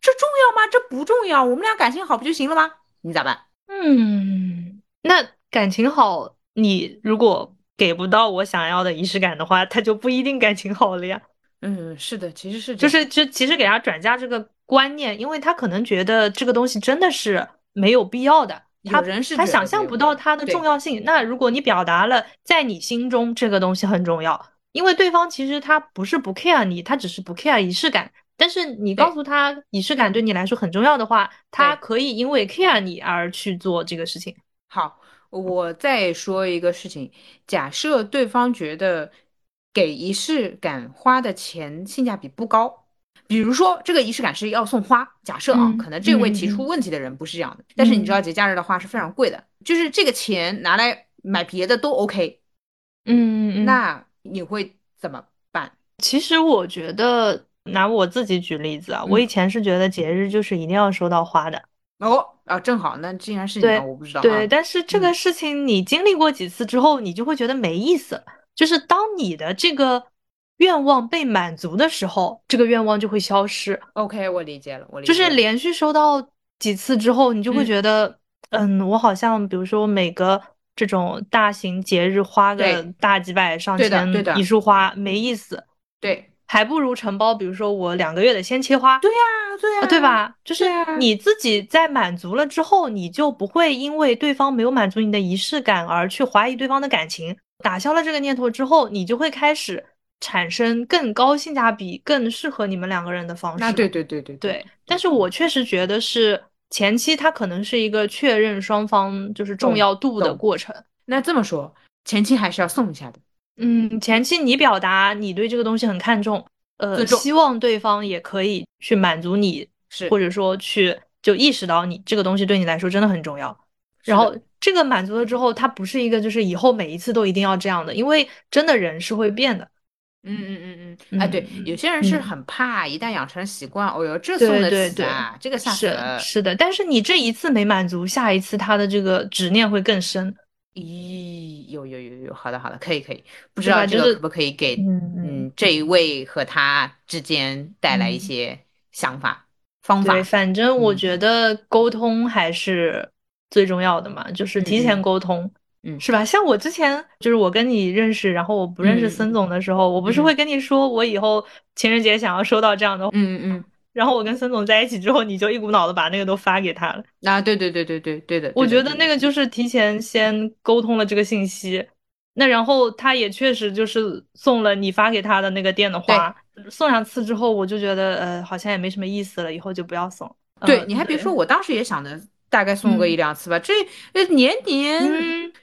B: 这重要吗？这不重要，我们俩感情好不就行了吗？你咋办？
A: 嗯，那感情好，你如果给不到我想要的仪式感的话，他就不一定感情好了呀。
B: 嗯，是的，其实是
A: 就是就其实给他转嫁这个。观念，因为他可能觉得这个东西真的是没有必要的，他人是他想象不到它的重要性。那如果你表达了，在你心中这个东西很重要，因为对方其实他不是不 care 你，他只是不 care 仪式感。但是你告诉他仪式感对你来说很重要的话，他可以因为 care 你而去做这个事情。
B: 好，我再说一个事情，假设对方觉得给仪式感花的钱性价比不高。比如说，这个仪式感是要送花。假设啊，可能这位提出问题的人不是这样的，但是你知道节假日的花是非常贵的，就是这个钱拿来买别的都 OK。
A: 嗯，
B: 那你会怎么办？
A: 其实我觉得，拿我自己举例子啊，我以前是觉得节日就是一定要收到花的。
B: 哦啊，正好，那既然是你，我不知道。
A: 对，但是这个事情你经历过几次之后，你就会觉得没意思。就是当你的这个。愿望被满足的时候，这个愿望就会消失。
B: OK，我理解了，我理
A: 解就是连续收到几次之后，你就会觉得，嗯，我好像比如说每个这种大型节日花个大几百上千一束花没意思，
B: 对，
A: 还不如承包，比如说我两个月的鲜切花，
B: 对呀，对呀，
A: 对吧？就是你自己在满足了之后，你就不会因为对方没有满足你的仪式感而去怀疑对方的感情。打消了这个念头之后，你就会开始。产生更高性价比、更适合你们两个人的方式。
B: 那对对对对
A: 对。但是我确实觉得是前期，它可能是一个确认双方就是重要度的过程。
B: 那这么说，前期还是要送一下的。
A: 嗯，前期你表达你对这个东西很看重，呃，希望对方也可以去满足你，
B: 是
A: 或者说去就意识到你这个东西对你来说真的很重要。然后这个满足了之后，它不是一个就是以后每一次都一定要这样的，因为真的人是会变的。
B: 嗯嗯嗯嗯，哎，对，有些人是很怕，一旦养成习惯，哦哟，这送得起啊，这个下
A: 是是的，但是你这一次没满足，下一次他的这个执念会更深。
B: 咦，有有有有，好的好的，可以可以，不知道这个可不可以给嗯这一位和他之间带来一些想法方法？
A: 对，反正我觉得沟通还是最重要的嘛，就是提前沟通。
B: 嗯，
A: 是吧？像我之前就是我跟你认识，然后我不认识孙总的时候，我不是会跟你说我以后情人节想要收到这样的，
B: 嗯嗯嗯。
A: 然后我跟孙总在一起之后，你就一股脑的把那个都发给他了。
B: 啊，对对对对对对的。
A: 我觉得那个就是提前先沟通了这个信息，那然后他也确实就是送了你发给他的那个店的花，送两次之后，我就觉得呃好像也没什么意思了，以后就不要送。
B: 对，你还别说，我当时也想的。大概送个一两次吧，这呃年年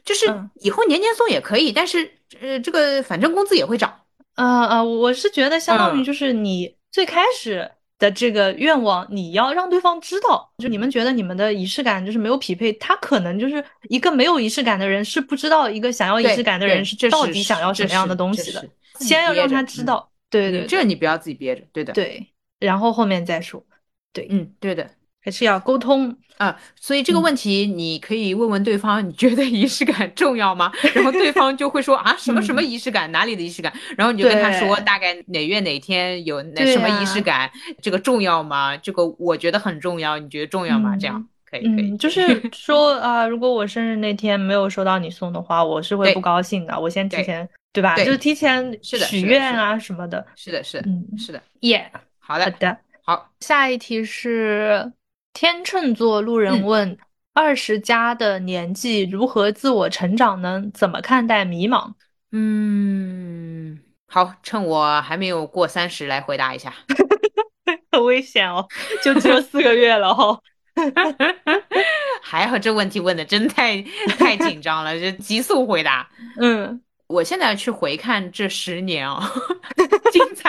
B: 就是以后年年送也可以，但是呃这个反正工资也会涨。
A: 啊啊，我是觉得相当于就是你最开始的这个愿望，你要让对方知道，就你们觉得你们的仪式感就是没有匹配，他可能就是一个没有仪式感的人是不知道一个想要仪式感的人是到底想要什么样的东西的，先要让他知道。对对，
B: 这你不要自己憋着，对的。
A: 对，然后后面再说。对，
B: 嗯，对的。
A: 还是要沟通
B: 啊，所以这个问题你可以问问对方，你觉得 (laughs) 仪式感重要吗？然后对方就会说啊，什么什么仪式感，哪里的仪式感？然后你就跟他说，大概哪月哪天有那什么仪式感，这个重要吗？这个我觉得很重要，你觉得重要吗？这样可以可以，
A: 就是 (laughs) 说啊，如果我生日那天没有收到你送的话，我是会不高兴的。我先提前对吧？就是提前许愿啊什么的。
B: 是的，是的，嗯，是的，
A: 耶，
B: 好的，
A: 好的，
B: 好，
A: 下一题是。天秤座路人问：二十加的年纪如何自我成长呢？怎么看待迷茫？
B: 嗯，好，趁我还没有过三十来回答一下。(laughs)
A: 很危险哦，就只有四个月了哈。(laughs)
B: 还好这问题问的真太太紧张了，就急速回答。(laughs)
A: 嗯，
B: 我现在去回看这十年哦，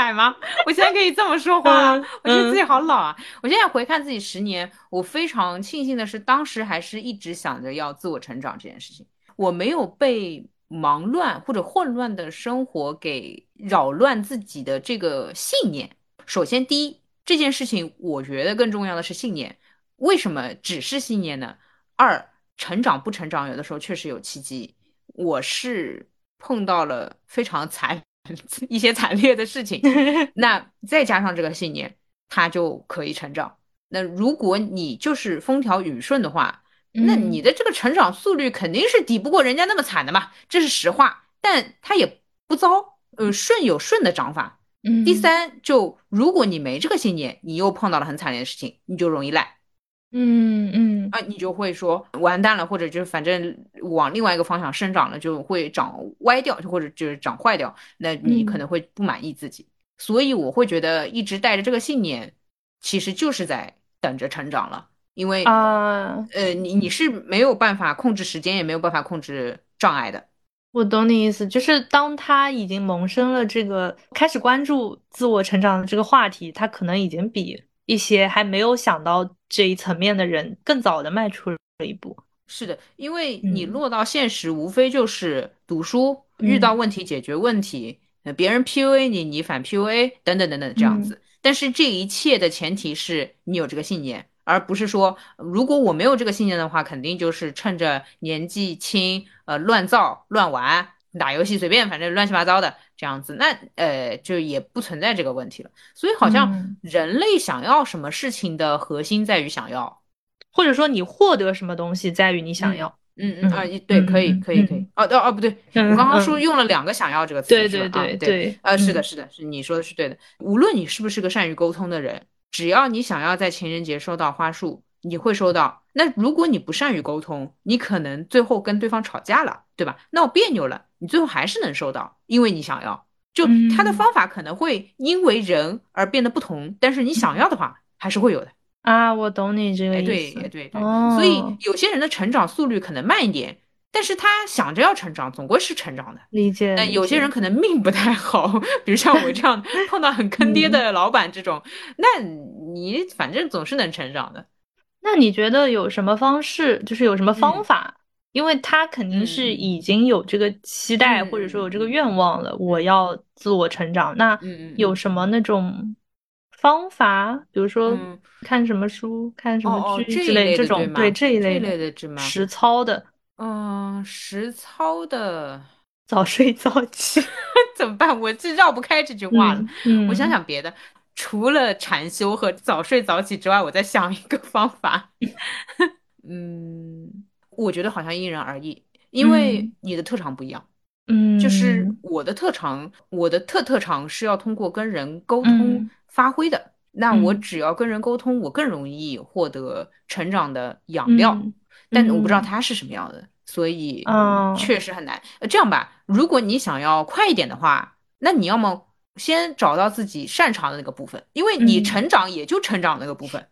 B: 精彩吗？我现在可以这么说话，我觉得自己好老啊。我现在回看自己十年，我非常庆幸的是，当时还是一直想着要自我成长这件事情，我没有被忙乱或者混乱的生活给扰乱自己的这个信念。首先，第一，这件事情我觉得更重要的是信念。为什么只是信念呢？二，成长不成长，有的时候确实有契机。我是碰到了非常 (laughs) 惨 (laughs) 一些惨烈的事情，(laughs) 那再加上这个信念，他就可以成长。那如果你就是风调雨顺的话，那你的这个成长速率肯定是抵不过人家那么惨的嘛，这是实话。但他也不糟，呃，顺有顺的长法。第三，就如果你没这个信念，你又碰到了很惨烈的事情，你就容易赖。
A: 嗯嗯
B: 啊，你就会说完蛋了，或者就反正往另外一个方向生长了，就会长歪掉，就或者就是长坏掉，那你可能会不满意自己。所以我会觉得一直带着这个信念，其实就是在等着成长了。因为
A: 啊，
B: 呃，你你是没有办法控制时间，也没有办法控制障碍的。
A: 我懂你意思，就是当他已经萌生了这个开始关注自我成长的这个话题，他可能已经比。一些还没有想到这一层面的人，更早的迈出了一步。
B: 是的，因为你落到现实，无非就是读书，遇到问题解决问题，别人 PUA 你，你反 PUA 等等等等这样子。但是这一切的前提是你有这个信念，而不是说如果我没有这个信念的话，肯定就是趁着年纪轻，呃，乱造乱玩。打游戏随便，反正乱七八糟的这样子，那呃就也不存在这个问题了。所以好像人类想要什么事情的核心在于想要，
A: 或者说你获得什么东西在于你想要。
B: 嗯嗯啊，对，可以可以可以。哦哦哦，不对，我刚刚说用了两个“想要”这个词，
A: 对对对
B: 对。呃，是的，是的，是你说的是对的。无论你是不是个善于沟通的人，只要你想要在情人节收到花束。你会收到。那如果你不善于沟通，你可能最后跟对方吵架了，对吧？闹别扭了，你最后还是能收到，因为你想要。就他的方法可能会因为人而变得不同，但是你想要的话还是会有的
A: 啊。我懂你这个
B: 意思。对对对，所以有些人的成长速率可能慢一点。但是他想着要成长，总归是成长的。
A: 理解。
B: 那有些人可能命不太好，比如像我这样 (laughs) 碰到很坑爹的老板这种，那你反正总是能成长的。
A: 那你觉得有什么方式，就是有什么方法？因为他肯定是已经有这个期待，或者说有这个愿望了，我要自我成长。那有什么那种方法？比如说看什么书、看什么剧之类这种，对这一类
B: 的
A: 实操的。
B: 嗯，实操的，
A: 早睡早起 (laughs)
B: 怎么办？我这绕不开这句话了。我想想别的。除了禅修和早睡早起之外，我在想一个方法。嗯，我觉得好像因人而异，因为你的特长不一样。
A: 嗯，
B: 就是我的特长，我的特特长是要通过跟人沟通发挥的。那我只要跟人沟通，我更容易获得成长的养料。但我不知道他是什么样的，所以确实很难。这样吧，如果你想要快一点的话，那你要么。先找到自己擅长的那个部分，因为你成长也就成长那个部分。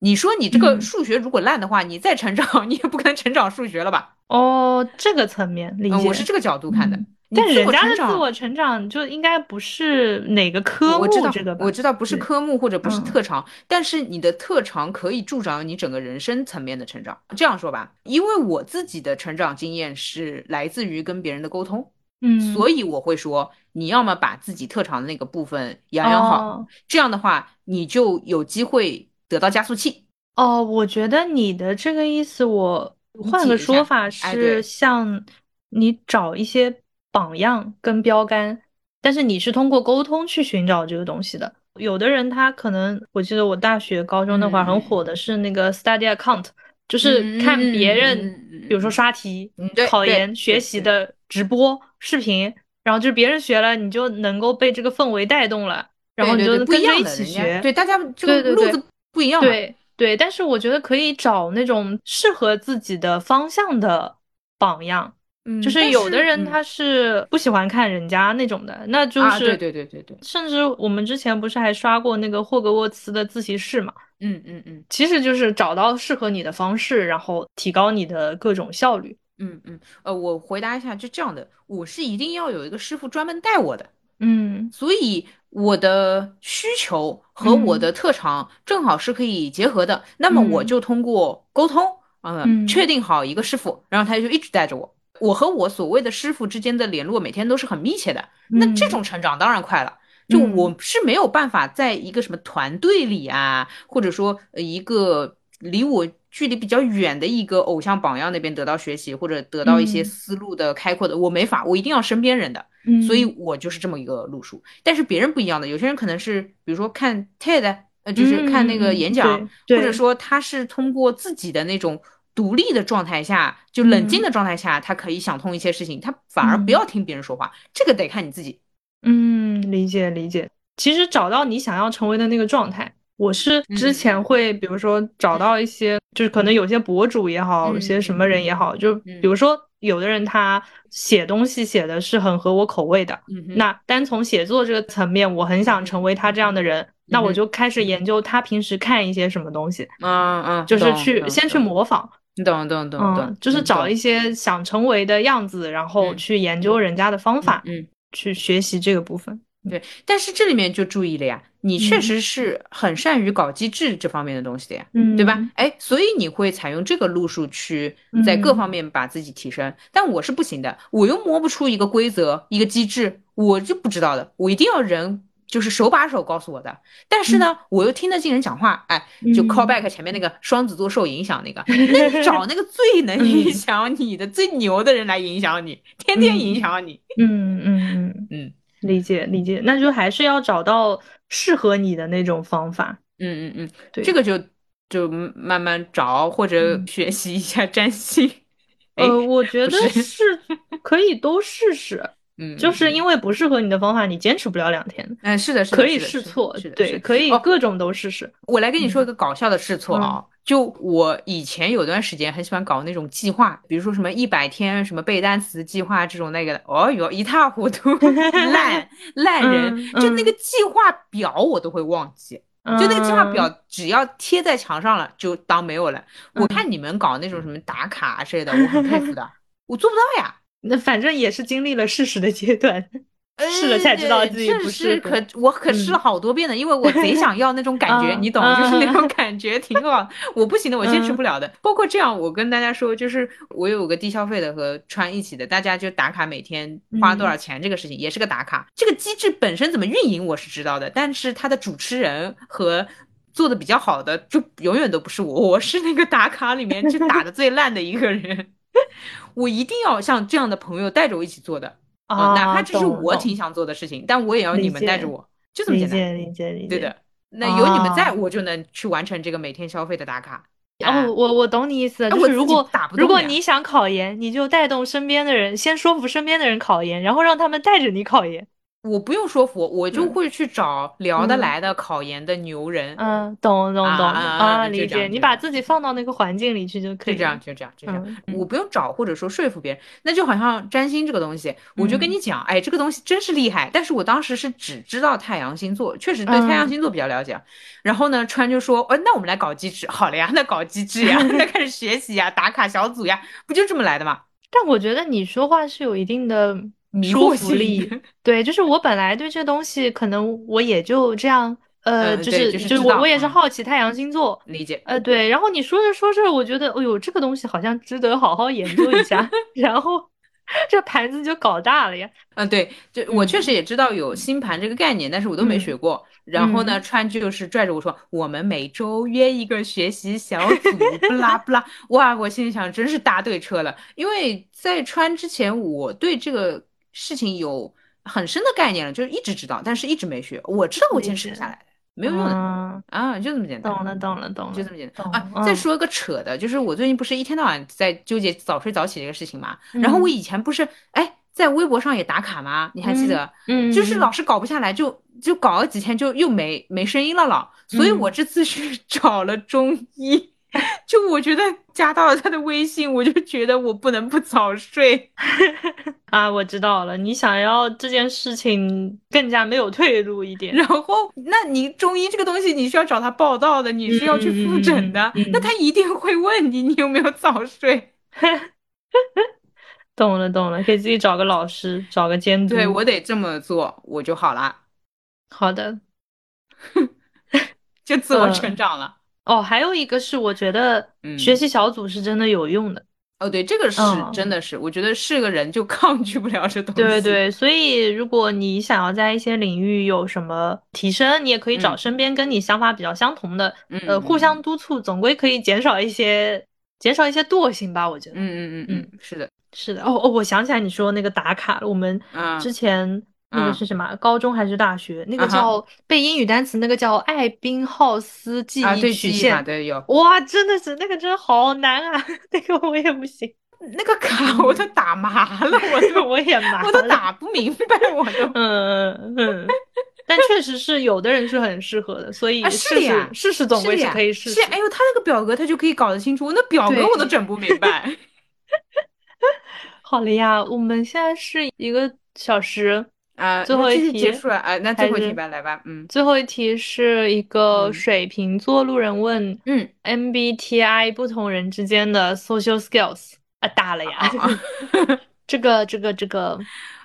B: 你说你这个数学如果烂的话，你再成长，(laughs) 你也不可能成长数学了吧？
A: 哦，这个层面理解，
B: 我是这个角度看的。
A: 但人家的自我成长就应该不是哪个科目这个，
B: 我知道不是科目或者不是特长，但是你的特长可以助长你整个人生层面的成长。这样说吧，因为我自己的成长经验是来自于跟别人的沟通。
A: 嗯，
B: 所以我会说，你要么把自己特长的那个部分养养好，这样的话，你就有机会得到加速器。
A: 哦，我觉得你的这个意思，我换个说法是，像你找一些榜样跟标杆，但是你是通过沟通去寻找这个东西的。有的人他可能，我记得我大学、高中那会儿很火的是那个 study account，就是看别人，比如说刷题、考研、学习的直播。视频，然后就是别人学了，你就能够被这个氛围带动了，然后你就跟着一起学。
B: 对，大家这个路子不一样。
A: 对对，但是我觉得可以找那种适合自己的方向的榜样。嗯就是有的人他是不喜欢看人家那种的，那就是
B: 对对对对对。
A: 甚至我们之前不是还刷过那个霍格沃茨的自习室嘛？
B: 嗯嗯嗯，
A: 其实就是找到适合你的方式，然后提高你的各种效率。
B: 嗯嗯，呃，我回答一下，就这样的，我是一定要有一个师傅专门带我的。
A: 嗯，
B: 所以我的需求和我的特长正好是可以结合的。那么我就通过沟通，嗯，确定好一个师傅，然后他就一直带着我。我和我所谓的师傅之间的联络每天都是很密切的，那这种成长当然快了。就我是没有办法在一个什么团队里啊，或者说一个离我距离比较远的一个偶像榜样那边得到学习或者得到一些思路的开阔的，我没法，我一定要身边人的。所以我就是这么一个路数。但是别人不一样的，有些人可能是比如说看 TED，呃，就是看那个演讲，或者说他是通过自己的那种。独立的状态下，就冷静的状态下，他可以想通一些事情，他反而不要听别人说话，这个得看你自己。
A: 嗯，理解理解。其实找到你想要成为的那个状态，我是之前会，比如说找到一些，就是可能有些博主也好，有些什么人也好，就比如说有的人他写东西写的是很合我口味的，那单从写作这个层面，我很想成为他这样的人，那我就开始研究他平时看一些什么东西，
B: 嗯嗯，
A: 就是去先去模仿。
B: 你懂懂懂懂，
A: 就是找一些想成为的样子，然后。去研究人家的方法，
B: 嗯，
A: 去学习这个部分。
B: 对，但是这里面就注意了呀，你确实是很善于搞机制这方面的东西的呀，
A: 嗯，
B: 对吧？哎，所以你会采用这个路数去在各方面把自己提升。但我是不行的，我又摸不出一个规则、一个机制，我就不知道的，我一定要人。就是手把手告诉我的，但是呢，我又听得进人讲话，哎，就 call back 前面那个双子座受影响那个，那你找那个最能影 (laughs) 响你的、最牛的人来影响你，天天影响你。
A: 嗯嗯嗯嗯，理解理解，那就还是要找到适合你的那种方法。
B: 嗯嗯嗯，对，这个就就慢慢找或者学习一下占星。
A: 呃，我觉得是可以都试试。
B: 嗯，
A: 就是因为不适合你的方法，你坚持不了两天。
B: 嗯，是的，
A: 可以试错，对，可以各种都试试。
B: 我来跟你说一个搞笑的试错啊，就我以前有段时间很喜欢搞那种计划，比如说什么一百天什么背单词计划这种那个的，哦哟，一塌糊涂，烂 (laughs) 烂人，就那个计划表我都会忘记，就那个计划表只要贴在墙上了就当没有了。我看你们搞那种什么打卡之类的，我很佩服的，(laughs) 我做不到呀。
A: 那反正也是经历了事实的阶段，试了才知道自己不
B: 是。可我可试了好多遍的，因为我贼想要那种感觉，(laughs) 你懂，就是那种感觉挺好。我不行的，我坚持不了的。包括这样，我跟大家说，就是我有个低消费的和穿一起的，大家就打卡每天花多少钱这个事情，也是个打卡。这个机制本身怎么运营我是知道的，但是它的主持人和做的比较好的就永远都不是我，我是那个打卡里面就打的最烂的一个人。(laughs) 我一定要像这样的朋友带着我一起做的啊，哪怕这是我挺想做的事情，但我也要你们带着我，就这么简
A: 单。理解理解理解。
B: 对的，那有你们在，我就能去完成这个每天消费的打卡。
A: 哦，我我懂你意思，就是如果如果你想考研，你就带动身边的人，先说服身边的人考研，然后让他们带着你考研。
B: 我不用说服，我就会去找聊得来的考研的牛人。
A: 嗯，懂懂懂啊，理解。你把自己放到那个环境里去就可以。
B: 就这样，就这样，就这样。我不用找或者说说服别人，那就好像占星这个东西，我就跟你讲，哎，这个东西真是厉害。但是我当时是只知道太阳星座，确实对太阳星座比较了解。然后呢，川就说，哎，那我们来搞机制，好了呀，那搞机制呀，那 (laughs) 开始学习呀，打卡小组呀，不就这么来的吗？
A: 但我觉得你说话是有一定的。说服力，(laughs) 对，就是我本来对这东西可能我也就这样，呃，就是就是我我也是好奇太阳星座，
B: 理解，
A: 呃，对，然后你说着说着，我觉得，哎呦，这个东西好像值得好好研究一下，(laughs) 然后这盘子就搞大了呀。
B: 嗯，对，就我确实也知道有星盘这个概念，但是我都没学过。然后呢，川就是拽着我说，我们每周约一个学习小组，不拉 (laughs) 不拉。哇，我心里想，真是搭对车了，因为在川之前，我对这个。事情有很深的概念了，就是一直知道，但是一直没学。我知道我坚持不下来没有用的啊，就这么简单。
A: 懂了，懂了，懂了，
B: 就这么简单啊。再说个扯的，就是我最近不是一天到晚在纠结早睡早起这个事情嘛。然后我以前不是哎在微博上也打卡吗？你还记得？
A: 嗯，
B: 就是老是搞不下来，就就搞了几天就又没没声音了了。所以我这次是 (laughs) 找了中医。就我觉得加到了他的微信，我就觉得我不能不早睡 (laughs)
A: 啊！我知道了，你想要这件事情更加没有退路一点。(laughs)
B: 然后，那你中医这个东西，你是要找他报道的，你是要去复诊的，那他一定会问你，你有没有早睡。(laughs)
A: 懂了，懂了，可以自己找个老师，找个监督。
B: 对我得这么做，我就好了。
A: 好的，
B: 就自我成长了。
A: 哦，还有一个是，我觉得学习小组是真的有用的。
B: 哦，对，这个是真的是，我觉得是个人就 (laughs) 抗拒不了这东西。
A: 对对，所以如果你想要在一些领域有什么提升，你也可以找身边跟你想法比较相同的，呃，互相督促，总归可以减少一些减少一些惰性吧。我觉得，
B: 嗯嗯嗯嗯，是的，
A: 是的。哦哦，我想起来你说那个打卡了，我们之前。那个是什么？高中还是大学？那个叫背英语单词，那个叫艾宾浩斯记忆曲线。
B: 对，有。
A: 哇，真的是那个真的好难啊！(laughs) 那个我也不行，
B: 那个卡我都打麻了，我都 (laughs)
A: 我也麻，
B: 我都打不明白，我都。
A: 嗯嗯嗯。但确实是有的人是很适合的，所以试试试试总归是可以试。
B: 试，哎呦，他那个表格他就可以搞得清楚，那表格我都整不明白。(laughs)
A: 好了呀，我们现在是一个小时。
B: 啊，
A: 最后一题
B: 结束了啊，那最后一题吧，来吧，嗯，
A: 最后一题是一个水瓶座路人问，
B: 嗯
A: ，MBTI 不同人之间的 social skills 啊，大了呀，(laughs) 这个这个这个，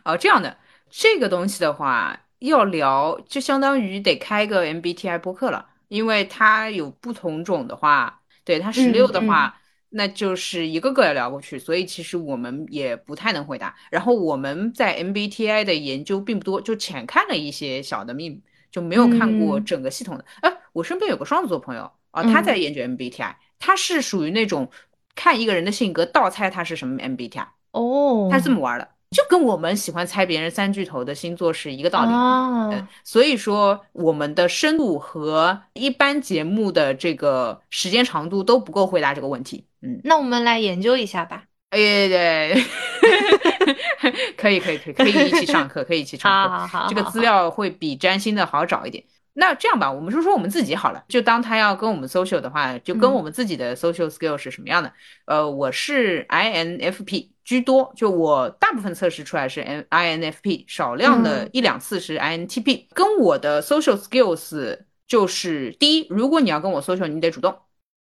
B: 哦，这样的这个东西的话要聊，就相当于得开个 MBTI 播客了，因为它有不同种的话，对它十六的话。那就是一个个要聊过去，所以其实我们也不太能回答。然后我们在 MBTI 的研究并不多，就浅看了一些小的命，就没有看过整个系统的。哎，我身边有个双子座朋友啊，他在研究 MBTI，他是属于那种看一个人的性格倒猜他是什么 MBTI
A: 哦，
B: 他是这么玩的。就跟我们喜欢猜别人三巨头的星座是一个道理，嗯，所以说我们的深度和一般节目的这个时间长度都不够回答这个问题，嗯，
A: 那我们来研究一下吧。
B: 哎对，(laughs) 可以可以可以可以一起上课，可以一起上
A: 课，好好好，
B: 这个资料会比占星的好找一点。那这样吧，我们说说我们自己好了。就当他要跟我们 social 的话，就跟我们自己的 social skill 是什么样的？呃，我是 INFP 居多，就我大部分测试出来是 INFP，少量的一两次是 INTP。跟我的 social skills 就是第一，如果你要跟我 social，你得主动。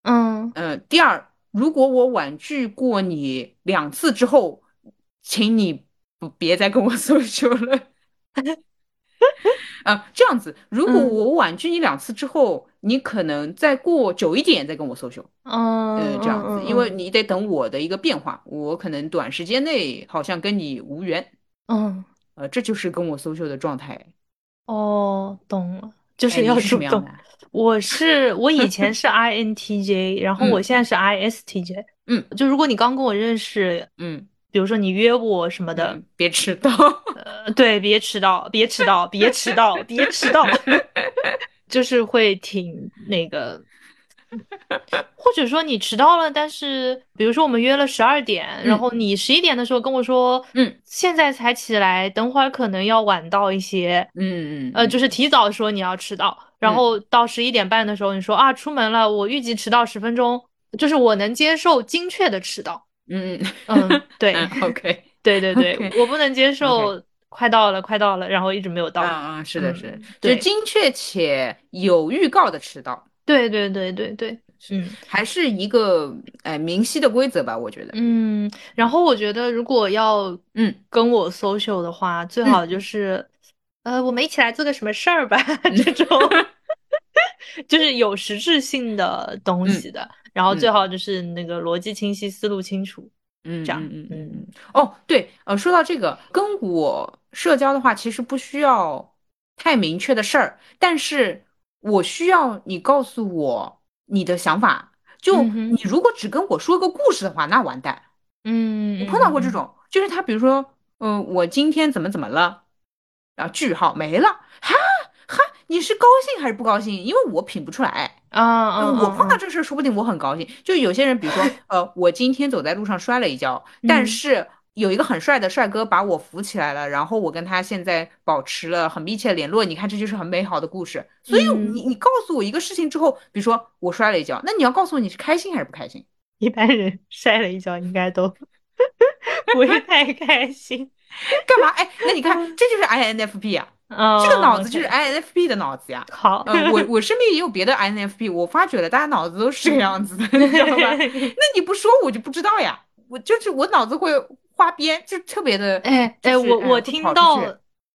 A: 嗯
B: 嗯。第二，如果我婉拒过你两次之后，请你不别再跟我 social 了。(laughs) 啊，这样子，如果我婉拒你两次之后，你可能再过久一点再跟我 social，
A: 嗯，
B: 这样子，因为你得等我的一个变化，我可能短时间内好像跟你无缘，
A: 嗯，
B: 呃，这就是跟我 social 的状态。
A: 哦，懂了，就是要主动。我是我以前 (laughs) 是 INTJ，然后我现在是 ISTJ，
B: 嗯，
A: 就如果你刚跟我认识，
B: 嗯。
A: 比如说你约我什么的，
B: 别迟到。
A: 呃，对，别迟到，别迟到，别迟到，别迟到，(laughs) 就是会挺那个。或者说你迟到了，但是比如说我们约了十二点，然后你十一点的时候跟我说，
B: 嗯，
A: 现在才起来，等会儿可能要晚到一些，
B: 嗯嗯，
A: 呃，就是提早说你要迟到，然后到十一点半的时候你说啊出门了，我预计迟到十分钟，就是我能接受精确的迟到。
B: 嗯
A: 嗯 (laughs) 对
B: ，OK，
A: 对对对，我不能接受快到了快到了，然后一直没有到。
B: 啊啊，是的，是的，就精确且有预告的迟到。
A: 对对对对对，嗯，
B: 还是一个哎明晰的规则吧，我觉得。
A: 嗯，然后我觉得如果要
B: 嗯
A: 跟我 social 的话，最好就是呃我们一起来做个什么事儿吧，这种 (laughs) 就是有实质性的东西的。然后最好就是那个逻辑清晰、思路清楚，
B: 嗯，
A: 这样，
B: 嗯嗯嗯。哦，对，呃，说到这个，跟我社交的话，其实不需要太明确的事儿，但是我需要你告诉我你的想法。就你如果只跟我说个故事的话，那完蛋。
A: 嗯，
B: 我碰到过这种，就是他比如说，嗯，我今天怎么怎么了，然后句号没了，哈。哈，你是高兴还是不高兴？因为我品不出来
A: 啊。
B: 我碰到这事儿，说不定我很高兴。就有些人，比如说，呃，我今天走在路上摔了一跤，但是有一个很帅的帅哥把我扶起来了，然后我跟他现在保持了很密切联络。你看，这就是很美好的故事。所以你你告诉我一个事情之后，比如说我摔了一跤，那你要告诉我你是开心还是不开心？
A: 一般人 (laughs) 摔了一跤应该都 (laughs) 不会太开心。(laughs)
B: 干嘛？哎，那你看，这就是 INFP 啊，这个脑子就是 INFP 的脑子呀。
A: 好，
B: 我我身边也有别的 INFP，我发觉了，大家脑子都是这个样子的，你知道吧？那你不说我就不知道呀。我就是我脑子会花边，就特别的。
A: 哎哎，我我听到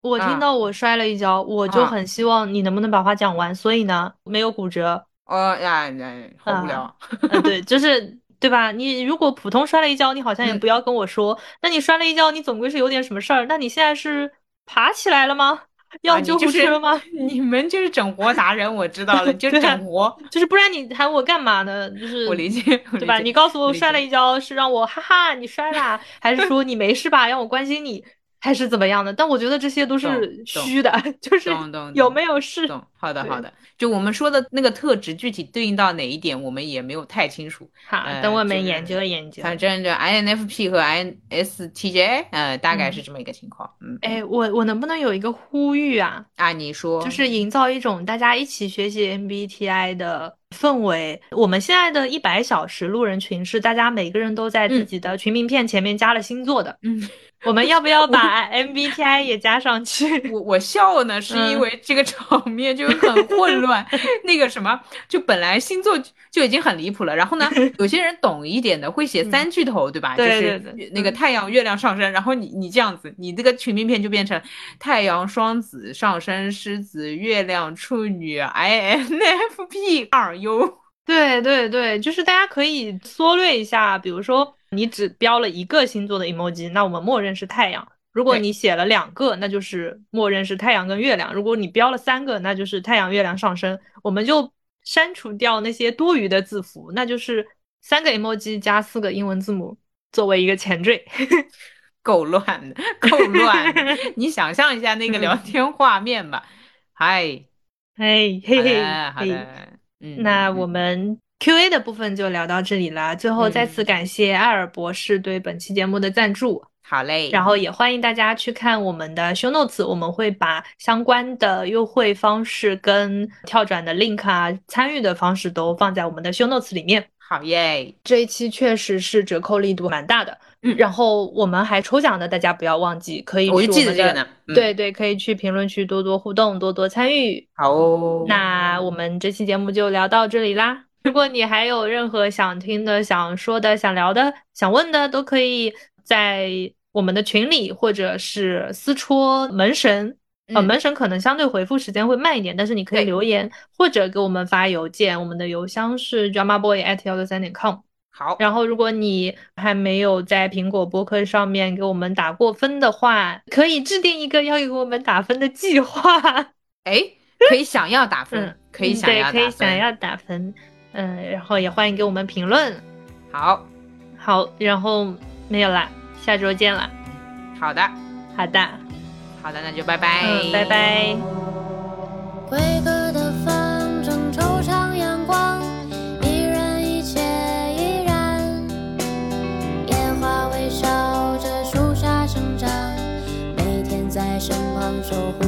A: 我听到我摔了一跤，我就很希望你能不能把话讲完。所以呢，没有骨折。
B: 哦呀呀，好无聊。
A: 对，就是。对吧？你如果普通摔了一跤，你好像也不要跟我说。那你摔了一跤，你总归是有点什么事儿。那你现在是爬起来了吗？要救护车吗？(laughs)
B: 你们就是整活达人，我知道了，(laughs) 就是整活，
A: 就是不然你喊我干嘛呢？就是
B: 我理解，对
A: 吧？你告诉我摔了一跤是让我哈哈你摔啦，还是说你没事吧？让我关心你。还是怎么样的？但我觉得这些都是 (laughs) 虚的，就是有没有事。
B: 好的，好的。就我们说的那个特质，具体对应到哪一点，我们也没有太清楚。
A: 好，等我们研究研究。
B: 反正就 INFP 和 INSTJ，呃，大概是这么一个情况。嗯，
A: 哎，我我能不能有一个呼吁啊？
B: 啊，你说，
A: 就是营造一种大家一起学习 MBTI 的氛围。我们现在的一百小时路人群是大家每个人都在自己的群名片前面加了星座的。
B: 嗯。
A: 我们要不要把 MBTI 也加上去？(laughs)
B: 我我笑呢，是因为这个场面就很混 (laughs) 乱。那个什么，就本来星座就已经很离谱了，然后呢，(laughs) 有些人懂一点的会写三巨头，对吧？
A: 就是
B: 那个太阳、月亮、上升，然后你你这样子，你这个群名片就变成太阳双子、上升狮子、月亮处女、INFP 二 U。
A: 对对对，就是大家可以缩略一下，比如说。你只标了一个星座的 emoji，那我们默认是太阳。如果你写了两个，那就是默认是太阳跟月亮。如果你标了三个，那就是太阳、月亮、上升。我们就删除掉那些多余的字符，那就是三个 emoji 加四个英文字母作为一个前缀。(laughs)
B: 够乱的，够乱。(laughs) 你想象一下那个聊天画面吧。嗨，
A: 嘿嘿嘿，
B: 好的，
A: 嗯，那我们。Q&A 的部分就聊到这里啦。最后再次感谢艾尔博士对本期节目的赞助。
B: 好嘞，
A: 然后也欢迎大家去看我们的 Show Notes，我们会把相关的优惠方式跟跳转的 link 啊、参与的方式都放在我们的 Show Notes 里面。
B: 好耶，
A: 这一期确实是折扣力度蛮大的。嗯，然后我们还抽奖的，大家不要忘记，可以去我
B: 记得这个呢。
A: 对对，可以去评论区多多互动，多多参与。
B: 好哦，
A: 那我们这期节目就聊到这里啦。如果你还有任何想听的、想说的、想聊的、想问的，都可以在我们的群里，或者是私戳门神。呃，门神可能相对回复时间会慢一点，但是你可以留言或者给我们发邮件，我们的邮箱是 dramaboy at 幺六三点 com。
B: 好，
A: 然后如果你还没有在苹果播客上面给我们打过分的话，可以制定一个要给我们打分的计划。
B: 哎，可以想要打分，可以想要
A: 对，可以想要打分。嗯，然后也欢迎给我们评论。
B: 好，
A: 好，然后没有了，下周见了。
B: 好的，
A: 好的，
B: 好的，那就拜拜，
A: 嗯、拜拜。
C: 规格的风筝，惆怅阳光，一人一切依然。烟花微笑着树下生长，每天在身旁守护。